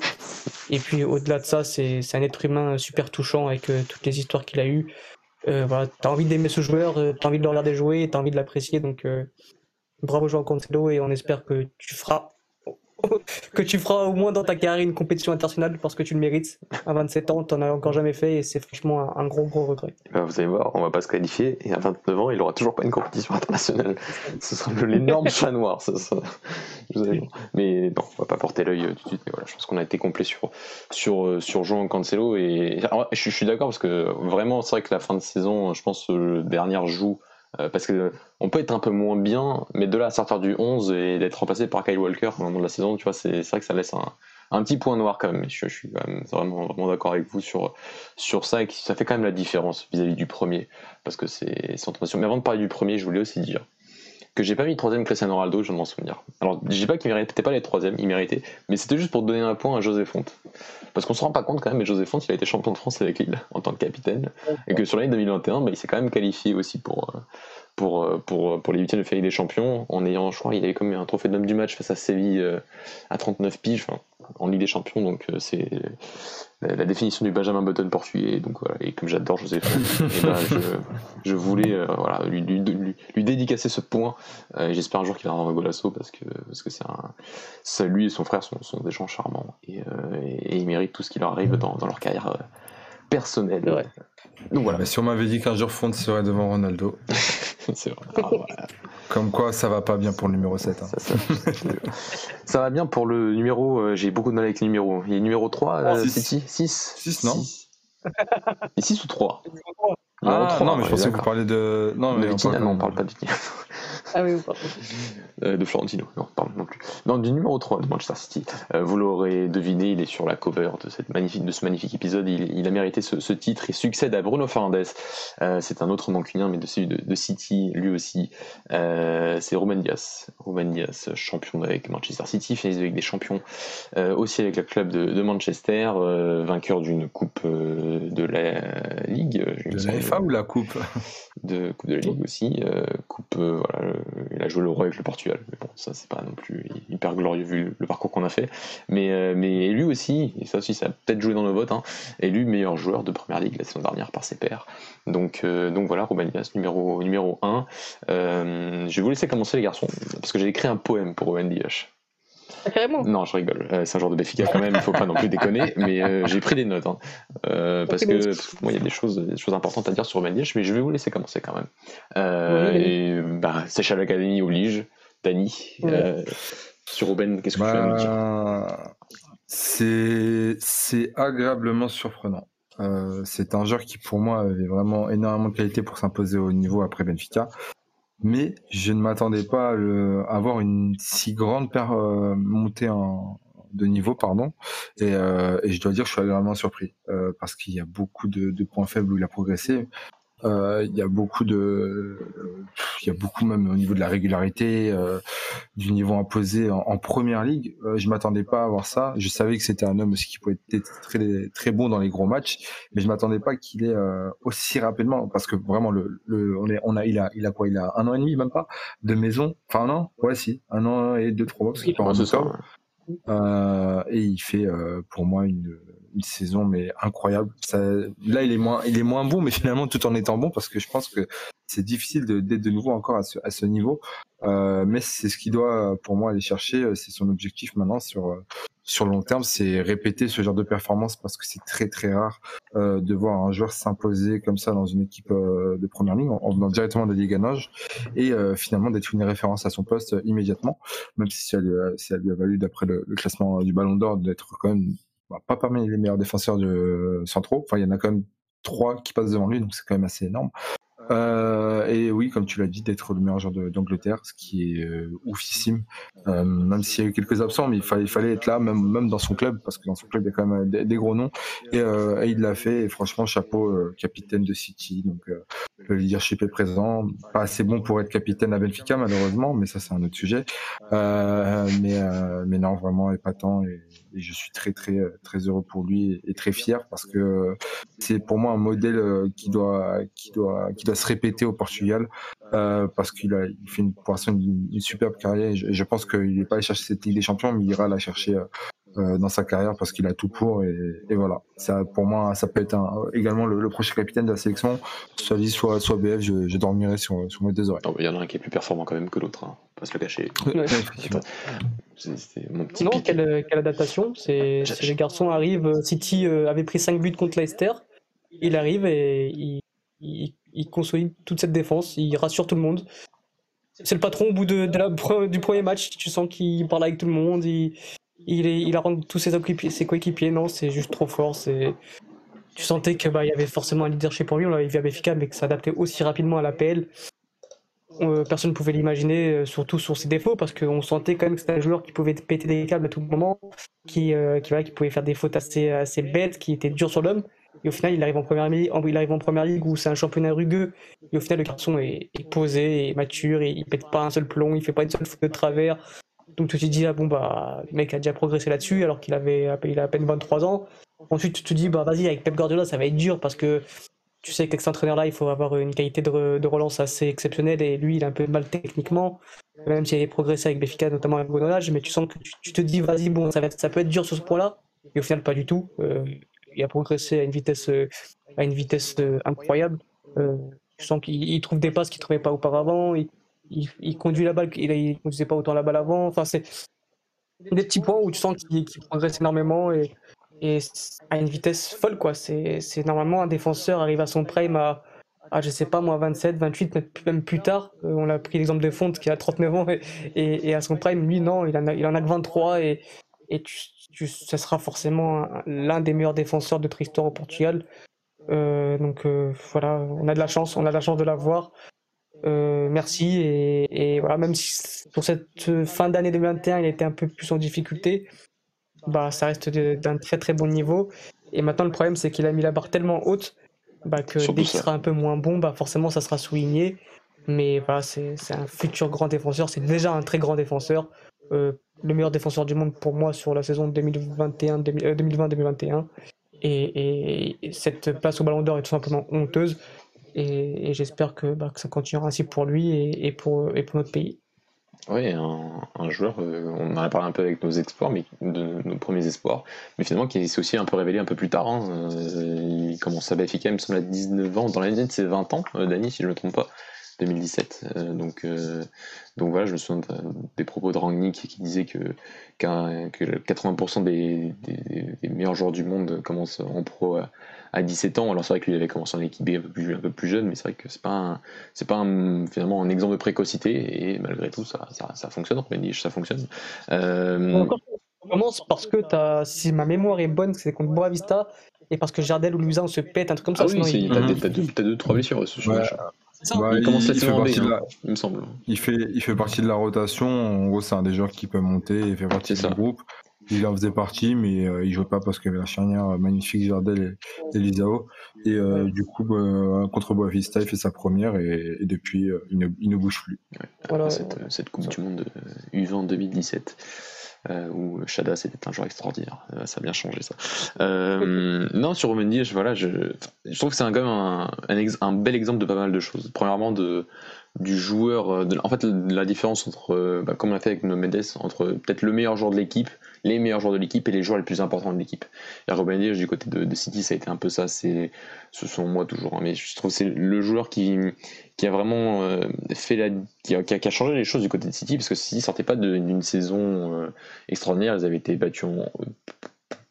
Et puis au-delà de ça, c'est, un être humain super touchant avec euh, toutes les histoires qu'il a eues. Euh, voilà, t'as envie d'aimer ce joueur, t'as envie de le regarder jouer, t'as envie de l'apprécier. Donc bravo Joao Cancelo et on espère que tu feras que tu feras au moins dans ta carrière une compétition internationale parce que tu le mérites. À 27 ans, t'en as encore jamais fait et c'est franchement un, gros gros regret. Bah, vous allez voir, on va pas se qualifier et à 29 ans, il aura toujours pas une compétition internationale. Ce sera l'énorme chat noir. Mais non, on va pas porter l'œil euh, tout de suite. Mais voilà, je pense qu'on a été complet sur sur euh, sur Jean Cancelo et je, suis d'accord parce que vraiment, c'est vrai que la fin de saison, je pense, le dernier joue euh, parce que on peut être un peu moins bien, mais de là à sortir du 11 et d'être remplacé par Kyle Walker au moment de la saison, tu vois, c'est vrai que ça laisse un, petit point noir quand même. Je, suis vraiment, d'accord avec vous sur, sur ça et que ça fait quand même la différence vis-à-vis du premier, parce que c'est sans transition. Mais avant de parler du premier, je voulais aussi dire que j'ai pas mis troisième Cristiano Ronaldo, je m'en souvenir. Alors, je dis pas qu'il méritait pas les troisième, il méritait, mais c'était juste pour donner un point à José Fonte. Parce qu'on se rend pas compte quand même, mais José Fonte, il a été champion de France avec Lille en tant que capitaine, et que sur l'année 2021, bah, il s'est quand même qualifié aussi pour, euh, pour, euh, pour, pour les huitièmes de finale des champions, en ayant, je crois, il avait comme un trophée d'homme du match face à Séville euh, à 39 piges, en Ligue des Champions, donc euh, c'est la, définition du Benjamin Button portugais, donc voilà, et comme j'adore José ben, je, je, voulais voilà, lui, lui, lui, dédicacer ce point, et j'espère un jour qu'il va avoir un golasso, parce que parce que c'est un, ça, lui et son frère sont, sont des gens charmants, et, et, ils méritent tout ce qui leur arrive dans, dans leur carrière personnelle. Ouais. Donc voilà. Mais si on m'avait dit qu'un jour Fonte serait devant Ronaldo. c'est vrai. Ah, Comme quoi, ça va pas bien pour le numéro 7. Hein. Ça, va bien pour le numéro. Euh, j'ai beaucoup de mal avec les numéros. Il est numéro 3, euh, City 6 6, non 6 ou 3 ah, non, mais je pensais que vous parliez de. Non, mais on, parle... non, on parle pas de ah oui, pardon. Euh, de Florentino, non, pardon non plus. Non, du numéro 3 de Manchester City. Euh, vous l'aurez deviné, il est sur la cover de, cette magnifique, de ce magnifique épisode. Il, a mérité ce, titre et succède à Bruno Fernandes. Euh, c'est un autre mancunien, mais de celui de, City, lui aussi. c'est Romain Diaz. Romain Diaz, champion avec Manchester City, finaliste avec des champions, aussi avec le club de, Manchester, vainqueur d'une coupe de la Ligue. De ou la coupe? De Coupe de la Ligue aussi. coupe, voilà, il a joué le roi avec le Portugal. Mais bon, ça, c'est pas non plus hyper glorieux vu le parcours qu'on a fait. Mais, euh, mais lui aussi, et ça aussi, ça a peut-être joué dans nos votes, hein, élu meilleur joueur de première ligue la saison dernière par ses pairs. Donc, euh, donc voilà, Ruben Diaz, numéro, numéro 1. Euh, je vais vous laisser commencer, les garçons, parce que j'ai écrit un poème pour Diaz. Ah, carrément. Non, je rigole. c'est un genre de Béfica quand même, il faut pas non plus déconner. Mais j'ai pris des notes. Hein. parce que moi, il y a des choses, des choses importantes à dire sur Diaz, mais je vais vous laisser commencer quand même. et bah, Seychelles Academy oblige. Dani, euh, sur Ruben, qu'est-ce que tu vas nous dire bah, C'est agréablement surprenant. Euh, c'est un joueur qui, pour moi, avait vraiment énormément de qualité pour s'imposer au niveau après Benfica. Mais je ne m'attendais pas à, avoir une si grande euh, montée en, de niveau, pardon. Et, je dois dire, je suis agréablement surpris parce qu'il y a beaucoup de, de, points faibles où il a progressé. Euh, il y a beaucoup de, il y a beaucoup même au niveau de la régularité, euh, du niveau imposé en, première ligue. Euh, je m'attendais pas à voir ça. Je savais que c'était un homme aussi qui pouvait être très très bon dans les gros matchs, mais je m'attendais pas qu'il ait aussi rapidement, parce que vraiment le, le, on est, on a, il a, il a quoi, il a un an et demi même pas de maison? Enfin non, ouais si, un an et deux trois mois parce qu'il part en et il fait pour moi une, une saison mais incroyable. Ça, là, il est moins, il est moins bon, mais finalement tout en étant bon parce que je pense que c'est difficile d'être de, nouveau encore à ce, à ce niveau. Euh, mais c'est ce qu'il doit pour moi aller chercher. C'est son objectif maintenant sur sur le long terme, c'est répéter ce genre de performance parce que c'est très très rare euh, de voir un joueur s'imposer comme ça dans une équipe euh, de première ligne en, venant directement de Ligue et euh, finalement d'être une référence à son poste immédiatement, même si ça lui a, valu d'après le, classement du Ballon d'Or d'être quand même pas parmi les meilleurs défenseurs de centraux. Enfin, il y en a quand même trois qui passent devant lui, donc c'est quand même assez énorme. Euh, et oui, comme tu l'as dit, d'être le meilleur joueur d'Angleterre, ce qui est euh, oufissime. Euh, même s'il y a eu quelques absents, mais il fallait, il fallait être là, même, même dans son club, parce que dans son club, il y a quand même des, gros noms. Et, et il l'a fait. Et franchement, chapeau, capitaine de City. Donc, le leadership est présent. Pas assez bon pour être capitaine à Benfica, malheureusement, mais ça, c'est un autre sujet. mais, mais non, vraiment épatant. Et, et je suis très, très, très heureux pour lui et, très fier parce que c'est pour moi un modèle qui doit, qui doit, qui doit se répéter au Portugal euh, parce qu'il a il fait une, pour l'instant une, superbe carrière et je, pense qu'il n'est pas allé chercher cette Ligue des Champions mais il ira la chercher euh, euh, dans sa carrière parce qu'il a tout pour et, et, voilà. Ça pour moi ça peut être un, également le, prochain capitaine de la sélection. Soit lui soit soit BF je, je dormirai sur, sur mes deux oreilles. Il y en a un qui est plus performant quand même que l'autre hein. pas se le cacher. Non quelle, quelle, adaptation. C'est les garçons arrivent City avait pris 5 buts contre Leicester. Il arrive et il, il, il consolide toute cette défense, il rassure tout le monde. C'est le patron au bout de, la, du premier match, tu sens qu'il parle avec tout le monde, il, il, est, il rend tous ses, coéquipiers, non, c'est juste trop fort. Tu sentais qu'il bah, y avait forcément un leadership pour lui, on l'avait vu à mais que s'adaptait aussi rapidement à l'APL. Euh, personne ne pouvait l'imaginer, euh, surtout sur ses défauts, parce qu'on sentait quand même que c'était un joueur qui pouvait péter des câbles à tout moment, qui, euh, qui, pouvait faire des fautes assez, bêtes, qui était dur sur l'homme. Et au final, il arrive en première, il arrive en première ligue où c'est un championnat rugueux. Et au final, le garçon est, posé, et mature, et il pète pas un seul plomb, il fait pas une seule faute de travers. Donc tu te dis, ah bon, bah, le mec a déjà progressé là-dessus, alors qu'il avait il a à peine 23 ans. Ensuite, tu te dis, bah vas-y, avec Pep Guardiola, ça va être dur parce que tu sais qu'avec cet entraîneur-là, il faut avoir une qualité de, relance assez exceptionnelle et lui, il a un peu de mal techniquement, même s'il a progressé avec Béfica, notamment avec Bonolage, mais tu sens que tu, te dis, vas-y, bon, ça, va ça peut être dur sur ce point-là, et au final, pas du tout. Euh, il a progressé à une vitesse, à une vitesse euh, incroyable. Euh, je sens qu'il trouve des passes qu'il ne trouvait pas auparavant. Il, conduit la balle, il ne conduisait pas autant la balle avant. Enfin, c'est des petits points où tu sens qu'il progresse énormément et, à une vitesse folle. quoi. C'est normalement un défenseur arrive à son prime à, à je sais pas moi, 27, 28, même plus tard. on a pris l'exemple de Fonte qui a 39 ans et, à son prime, lui, non, il en a, il en a que 23 et, et ce sera forcément l'un des meilleurs défenseurs de Tristor au Portugal. Euh, donc euh, voilà, on a de la chance, on a de la chance de l'avoir. Euh, merci et, voilà, même si pour cette fin d'année 2021 il était un peu plus en difficulté, bah ça reste d'un très très bon niveau. Et maintenant le problème c'est qu'il a mis la barre tellement haute bah, que dès qu'il sera un peu moins bon, bah forcément ça sera souligné. Mais voilà, c'est un futur grand défenseur, c'est déjà un très grand défenseur le meilleur défenseur du monde pour moi sur la saison 2020-2021. Euh, et, cette place au Ballon d'Or est tout simplement honteuse. Et, j'espère que, bah, que, ça continuera ainsi pour lui et, pour, notre pays. Oui, un, joueur, euh, on en a parlé un peu avec nos espoirs, mais de nos premiers espoirs, mais finalement qui s'est aussi un peu révélé un peu plus tard. Hein. Euh, il commence à Benfica, il me semble, à 19 ans. Dans l'année de ses 20 ans, Dani, si je ne me trompe pas. 2017. Euh, donc, euh, voilà, je me souviens des propos de Rangnick qui disait que, que 80% des, meilleurs joueurs du monde commencent en pro 17 ans. Alors c'est vrai que lui avait commencé en équipe un peu plus, un peu plus jeune, mais c'est vrai que c'est pas c'est pas finalement un exemple de précocité et malgré tout ça, ça, fonctionne. ça fonctionne. Euh... On commence parce que as, si ma mémoire est bonne, c'est contre Boavista et parce que Jardel ou Louisa on se pète un truc comme ça. Ah oui, t'as deux, trois blessures. Bah, il, commence fait partie de la... il me semble. Il fait, il fait partie de la rotation. En gros, c'est un des joueurs qui peut monter et fait partie du groupe. Il en faisait partie, mais euh, il jouait pas parce qu'il y avait la charnière magnifique Jardel et, Elisao. Et euh, du coup, bah, contre Boavista, il fait sa première et, depuis, euh, il, ne, il, ne, bouge plus. voilà, cette, cette, Coupe du Monde U20 2017 euh, où Shada c'était un joueur extraordinaire. Euh, ça a bien changé ça. Euh, non, sur Romain voilà, je, je trouve que c'est quand même un, un, bel exemple de pas mal de choses. Premièrement, de, du joueur. en fait, la différence entre, bah, comme on a fait avec nos Mendes, entre peut-être le meilleur joueur de l'équipe, les meilleurs joueurs de l'équipe et les joueurs les plus importants de l'équipe. Et Robin du côté de, City, ça a été un peu ça. C'est, ce sont moi toujours, hein, mais je trouve c'est le joueur qui, qui a vraiment fait la, qui a, qui a, changé les choses du côté de City parce que City sortait pas d'une saison extraordinaire. Ils avaient été battus en,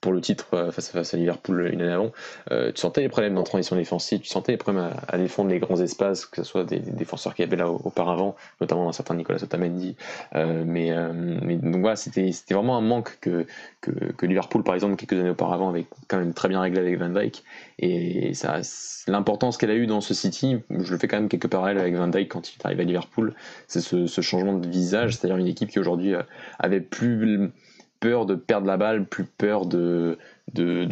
pour le titre euh, face, face à Liverpool une année avant, euh, tu sentais les problèmes en transition défensive, tu sentais les problèmes à, défendre les grands espaces, que ce soit des, défenseurs qui avaient là auparavant, notamment un certain Nicolas Otamendi. Euh, mais, mais, donc voilà, c'était vraiment un manque que, que, Liverpool, par exemple, quelques années auparavant, avait quand même très bien réglé avec Van Dijk. Et l'importance qu'elle a eu dans ce City, je le fais quand même quelques parallèles avec Van Dijk quand il est arrivé à Liverpool, c'est ce, ce, changement de visage, c'est-à-dire une équipe qui aujourd'hui avait plus peur de perdre la balle, plus peur de,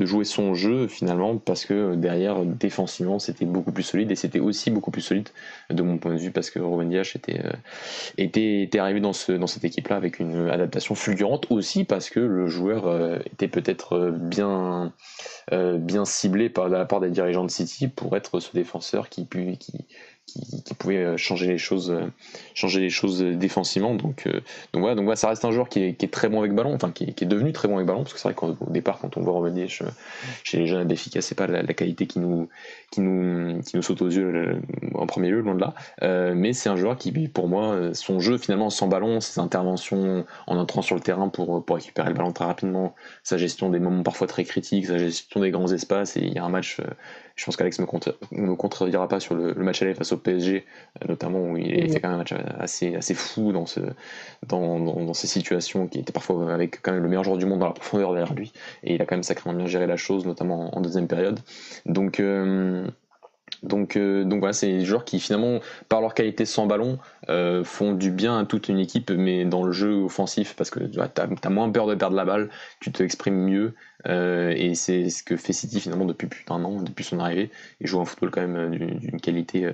jouer son jeu finalement, parce que derrière, défensivement, c'était beaucoup plus solide et c'était aussi beaucoup plus solide de mon point de vue parce que Ruben Dias était, euh, était, était, arrivé dans, ce, dans cette équipe-là avec une adaptation fulgurante aussi parce que le joueur euh, était peut-être bien, euh, bien ciblé par la part des dirigeants de City pour être ce défenseur qui, qui, qui, pouvait euh, changer les choses, euh, changer les choses défensivement. Donc, euh, donc voilà, donc voilà, ça reste un joueur qui est, très bon avec ballon, enfin qui est, devenu très bon avec ballon, parce que c'est vrai qu'au départ, quand on voit revenir chez les jeunes Béfica, c'est pas la, qualité qui nous, qui nous, qui nous saute aux yeux en premier lieu, loin de là. mais c'est un joueur qui, pour moi, son jeu finalement sans ballon, ses interventions en entrant sur le terrain pour, pour récupérer le ballon très rapidement, sa gestion des moments parfois très critiques, sa gestion des grands espaces, et il y a un match je pense qu'Alex ne me, contredira pas sur le, match aller face au PSG, euh, notamment où il a fait quand même un match assez, assez fou dans, ce, dans, dans, ces situations qui étaient parfois avec quand même le meilleur joueur du monde dans la profondeur derrière lui. Et il a quand même sacrément bien géré la chose, notamment en deuxième période. Donc. Euh, donc, euh, donc voilà, c'est des joueurs qui finalement, par leur qualité sans ballon, font du bien à toute une équipe, mais dans le jeu offensif, parce que tu as, moins peur de perdre la balle, tu te exprimes mieux, euh, et c'est ce que fait City finalement depuis plus d'un an, depuis son arrivée. Il joue un football quand même euh, d'une qualité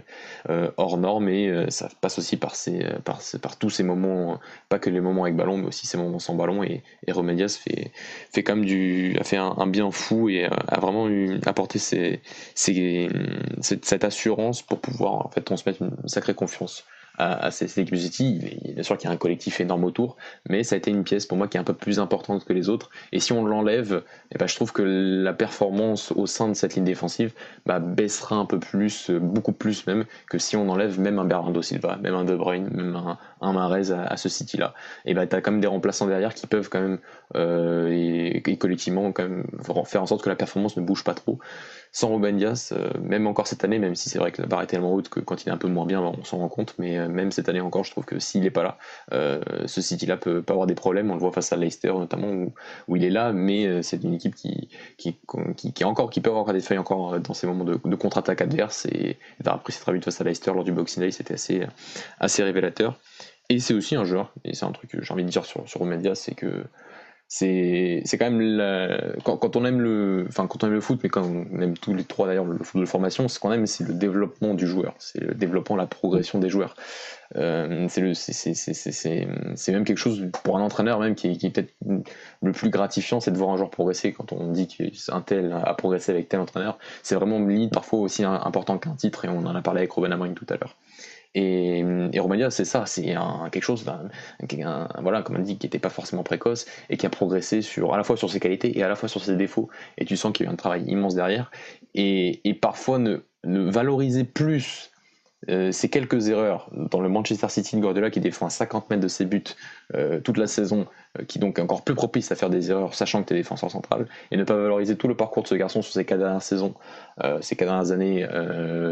euh, hors norme et ça passe aussi par, ces, par, par, tous ces moments, pas que les moments avec ballon, mais aussi ces moments sans ballon. Et, et Remedias fait, fait quand du, a fait un, bien fou et a vraiment apporté cette, cette, assurance pour pouvoir en fait transmettre une sacrée confiance à, à City. Bien sûr qu'il y a un collectif énorme autour, mais ça a été une pièce pour moi qui est un peu plus importante que les autres. Et si on l'enlève, eh ben, je trouve que la performance au sein de cette ligne défensive bah, baissera un peu plus, beaucoup plus même, que si on enlève même un Bernardo Silva, même un De Bruyne, même un, un à, ce City-là. Et bah, tu as quand même des remplaçants derrière qui peuvent quand même, euh, et, collectivement, quand même faire en sorte que la performance ne bouge pas trop sans Ruben Dias, euh, même encore cette année, même si c'est vrai que la barre est tellement haute que quand il est un peu moins bien, on s'en rend compte, mais euh, même cette année encore, je trouve que s'il n'est pas là, euh, ce City-là peut, pas avoir des problèmes. On le voit face à Leicester notamment, où, il est là, mais c'est une équipe qui, qui, qui, encore, qui peut avoir des failles encore dans ces moments de, contre-attaque adverse. Et, d'avoir pris cette face à Leicester lors du Boxing Day, c'était assez, assez révélateur. Et c'est aussi un joueur, et c'est un truc que j'ai envie de dire sur, sur c'est que c'est quand même quand, on aime le enfin quand on aime le foot mais quand on aime tous les trois d'ailleurs le foot de formation ce qu'on aime c'est le développement du joueur. C'est le développement la progression des joueurs. Euh, c'est même quelque chose pour un entraîneur même qui, qui est peut-être le plus gratifiant c'est de voir un joueur progresser. Quand on dit qu'un tel a progressé avec tel entraîneur c'est vraiment limite parfois aussi important qu'un titre et on en a parlé avec Robin Amorim tout à l'heure et, et Romania, c'est ça, c'est quelque chose, voilà, comme on dit, qui n'était pas forcément précoce et qui a progressé sur, à la fois sur ses qualités et à la fois sur ses défauts. Et tu sens qu'il y a eu un travail immense derrière. Et, parfois ne, ne valoriser plus euh, ces quelques erreurs dans le Manchester City de Guardiola qui défend à 50 mètres de ses buts euh, toute la saison, euh, qui donc est encore plus propice à faire des erreurs, sachant que tu es défenseur central, et ne pas valoriser tout le parcours de ce garçon sur ces quatre dernières saisons, ces quatre dernières années,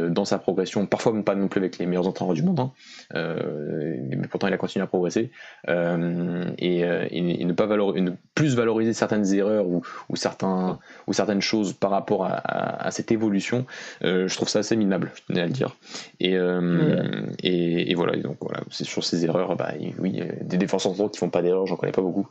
dans sa progression, parfois même pas non plus avec les meilleurs entraîneurs du monde, hein, mais pourtant il a continué à progresser, et, et, ne pas valoriser, ne plus valoriser certaines erreurs ou, ou, certains, ou certaines choses par rapport à, à, cette évolution, je trouve ça assez minable, je tenais à le dire. Et, et, et, voilà, donc voilà, c'est sur ces erreurs, bah, oui, des défenseurs centraux qui font pas d'erreurs, j'en connais pas beaucoup.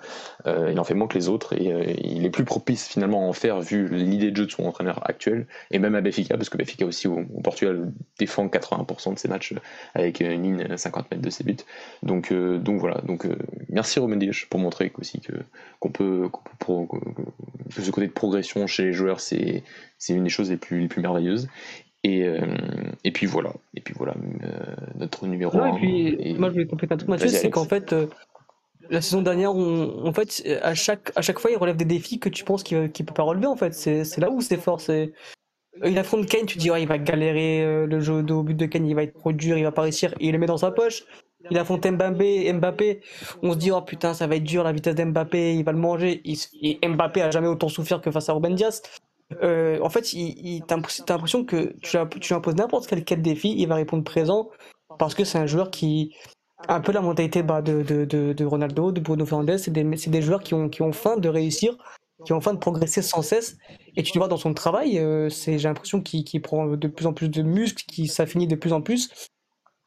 Euh, il en fait moins que les autres et euh, il est plus propice finalement à en faire vu l'idée de jeu de son entraîneur actuel et même à Benfica parce que Benfica aussi au, Portugal défend 80% de ses matchs avec une ligne 50 mètres de ses buts. Donc euh, donc voilà, donc merci Romain Dias pour montrer aussi que qu'on peut, que ce côté de progression chez les joueurs c'est c'est une des choses les plus les plus merveilleuses Et, et puis voilà, et puis voilà notre numéro 1. Et puis, moi je voulais compléter un truc, Mathieu, c'est qu'en fait, la saison dernière, en fait, à chaque, à chaque fois, il relève des défis que tu penses qu'il ne peut pas relever. En fait, c'est là où c'est fort. Il affronte Kane, tu dis il va galérer le jeu au but de Kane, il va être trop dur, il va pas réussir, et il le met dans sa poche. Il affronte Mbappé, Mbappé, on se dit, oh putain, ça va être dur, la vitesse d'Mbappé, il va le manger. et Mbappé a jamais autant souffert que face à Ruben Diaz. Euh, en fait, il, t'as l'impression que tu, tu imposes n'importe quel, quel défi, il va répondre présent parce que c'est un joueur qui un peu la mentalité de, de, de, Ronaldo, de Bruno Fernandes. C'est des, des, joueurs qui ont, qui ont faim de réussir, qui ont faim de progresser sans cesse. Et tu le vois dans son travail, euh, j'ai l'impression qu'il prend de plus en plus de muscles, qu'il s'affinit de plus en plus.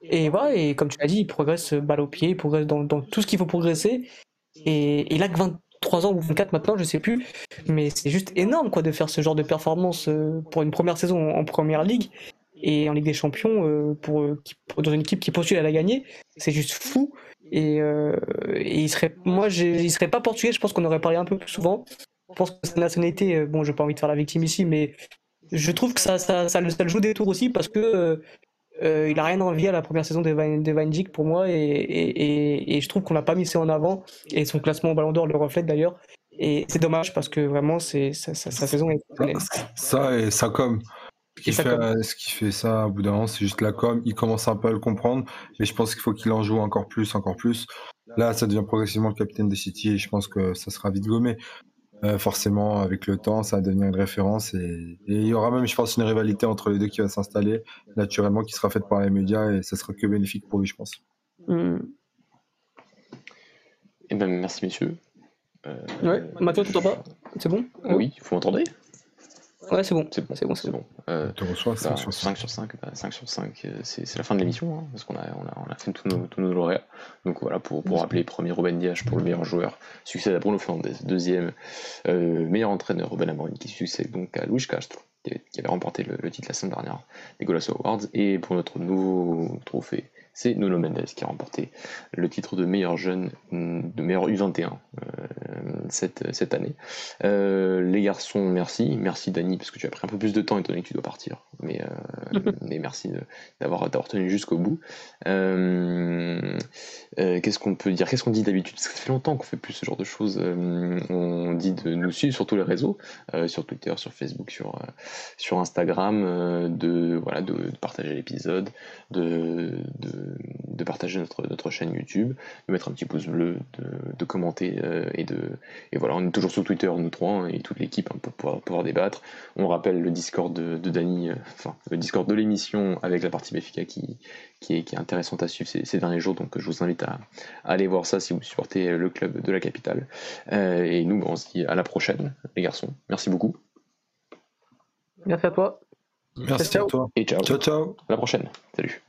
Et voilà, et comme tu l'as dit, il progresse balle au pied, il progresse dans, tout ce qu'il faut progresser. Et, il a que 23 ans ou 24 maintenant, je sais plus. Mais c'est juste énorme quoi de faire ce genre de performance euh, pour une première saison en première ligue et en Ligue des Champions euh, pour, dans une équipe qui postule à la gagner. C'est juste fou. Et, euh, il serait, moi, il serait pas portugais. Je pense qu'on aurait parlé un peu plus souvent. Je pense que sa nationalité, bon, j'ai pas envie de faire la victime ici, mais je trouve que ça, ça, ça, ça le joue des tours aussi parce que euh, il a rien envie à la première saison de Van, pour moi et, je trouve qu'on l'a pas mis en avant et son classement au Ballon d'Or le reflète d'ailleurs et c'est dommage parce que vraiment c'est sa, saison est ça et comme ce qui, fait, ça au bout d'un moment c'est juste la com il commence un peu à le comprendre mais je pense qu'il faut qu'il en joue encore plus encore plus là ça devient progressivement le capitaine de City et je pense que ça sera vite gommé euh, forcément, avec le temps, ça va devenir une référence et, il y aura même, je pense, une rivalité entre les deux qui va s'installer naturellement, qui sera faite par les médias et ça sera que bénéfique pour lui, je pense. Mm. Eh ben, merci, messieurs. Euh, ouais, Mathieu, tu t'entends pas? C'est bon? Oui, vous m'entendez? Ouais, c'est bon. C'est bon, c'est bon, c'est bon. Euh, tu reçois 5 bah, sur 5. 5 sur 5, 5 sur 5 euh, c'est la fin de l'émission, hein, parce qu'on a, on a, on a, fait tous nos, tous nos lauréats. Donc voilà, pour, pour rappeler, premier Ruben Dias pour le meilleur joueur, succède à Bruno Fernandes. Deuxième, euh, meilleur entraîneur, Ruben Amorim, qui succède donc à Luis Castro, qui avait remporté le, le, titre la semaine dernière des Golasso Awards. Et pour notre nouveau trophée, c'est Nuno Mendes qui a remporté le titre de meilleur jeune, de meilleur U21 euh, cette, cette année. Euh, les garçons, merci. Merci Dani, parce que tu as pris un peu plus de temps étant donné que tu dois partir. Mais, euh, mais merci d'avoir tenu jusqu'au bout. Qu'est-ce qu'on peut dire? Qu'est-ce qu'on dit d'habitude? Ça fait longtemps qu'on fait plus ce genre de choses. on dit de nous suivre sur tous les réseaux, sur Twitter, sur Facebook, sur, sur Instagram, de, voilà, de, partager l'épisode, de, de de partager notre, notre chaîne YouTube, de mettre un petit pouce bleu, de, commenter euh, et de et voilà, on est toujours sur Twitter nous trois hein, et toute l'équipe hein, pour pouvoir, débattre. On rappelle le Discord de, de Dany, euh, enfin le Discord de l'émission avec la partie BFK qui, qui, est, qui est intéressante à suivre ces, derniers jours, donc je vous invite à, aller voir ça si vous supportez le club de la capitale. Euh, et nous, on se dit à la prochaine, les garçons. Merci beaucoup. Merci à toi. Merci à toi. Et ciao. Ciao, ciao. À la prochaine. Salut.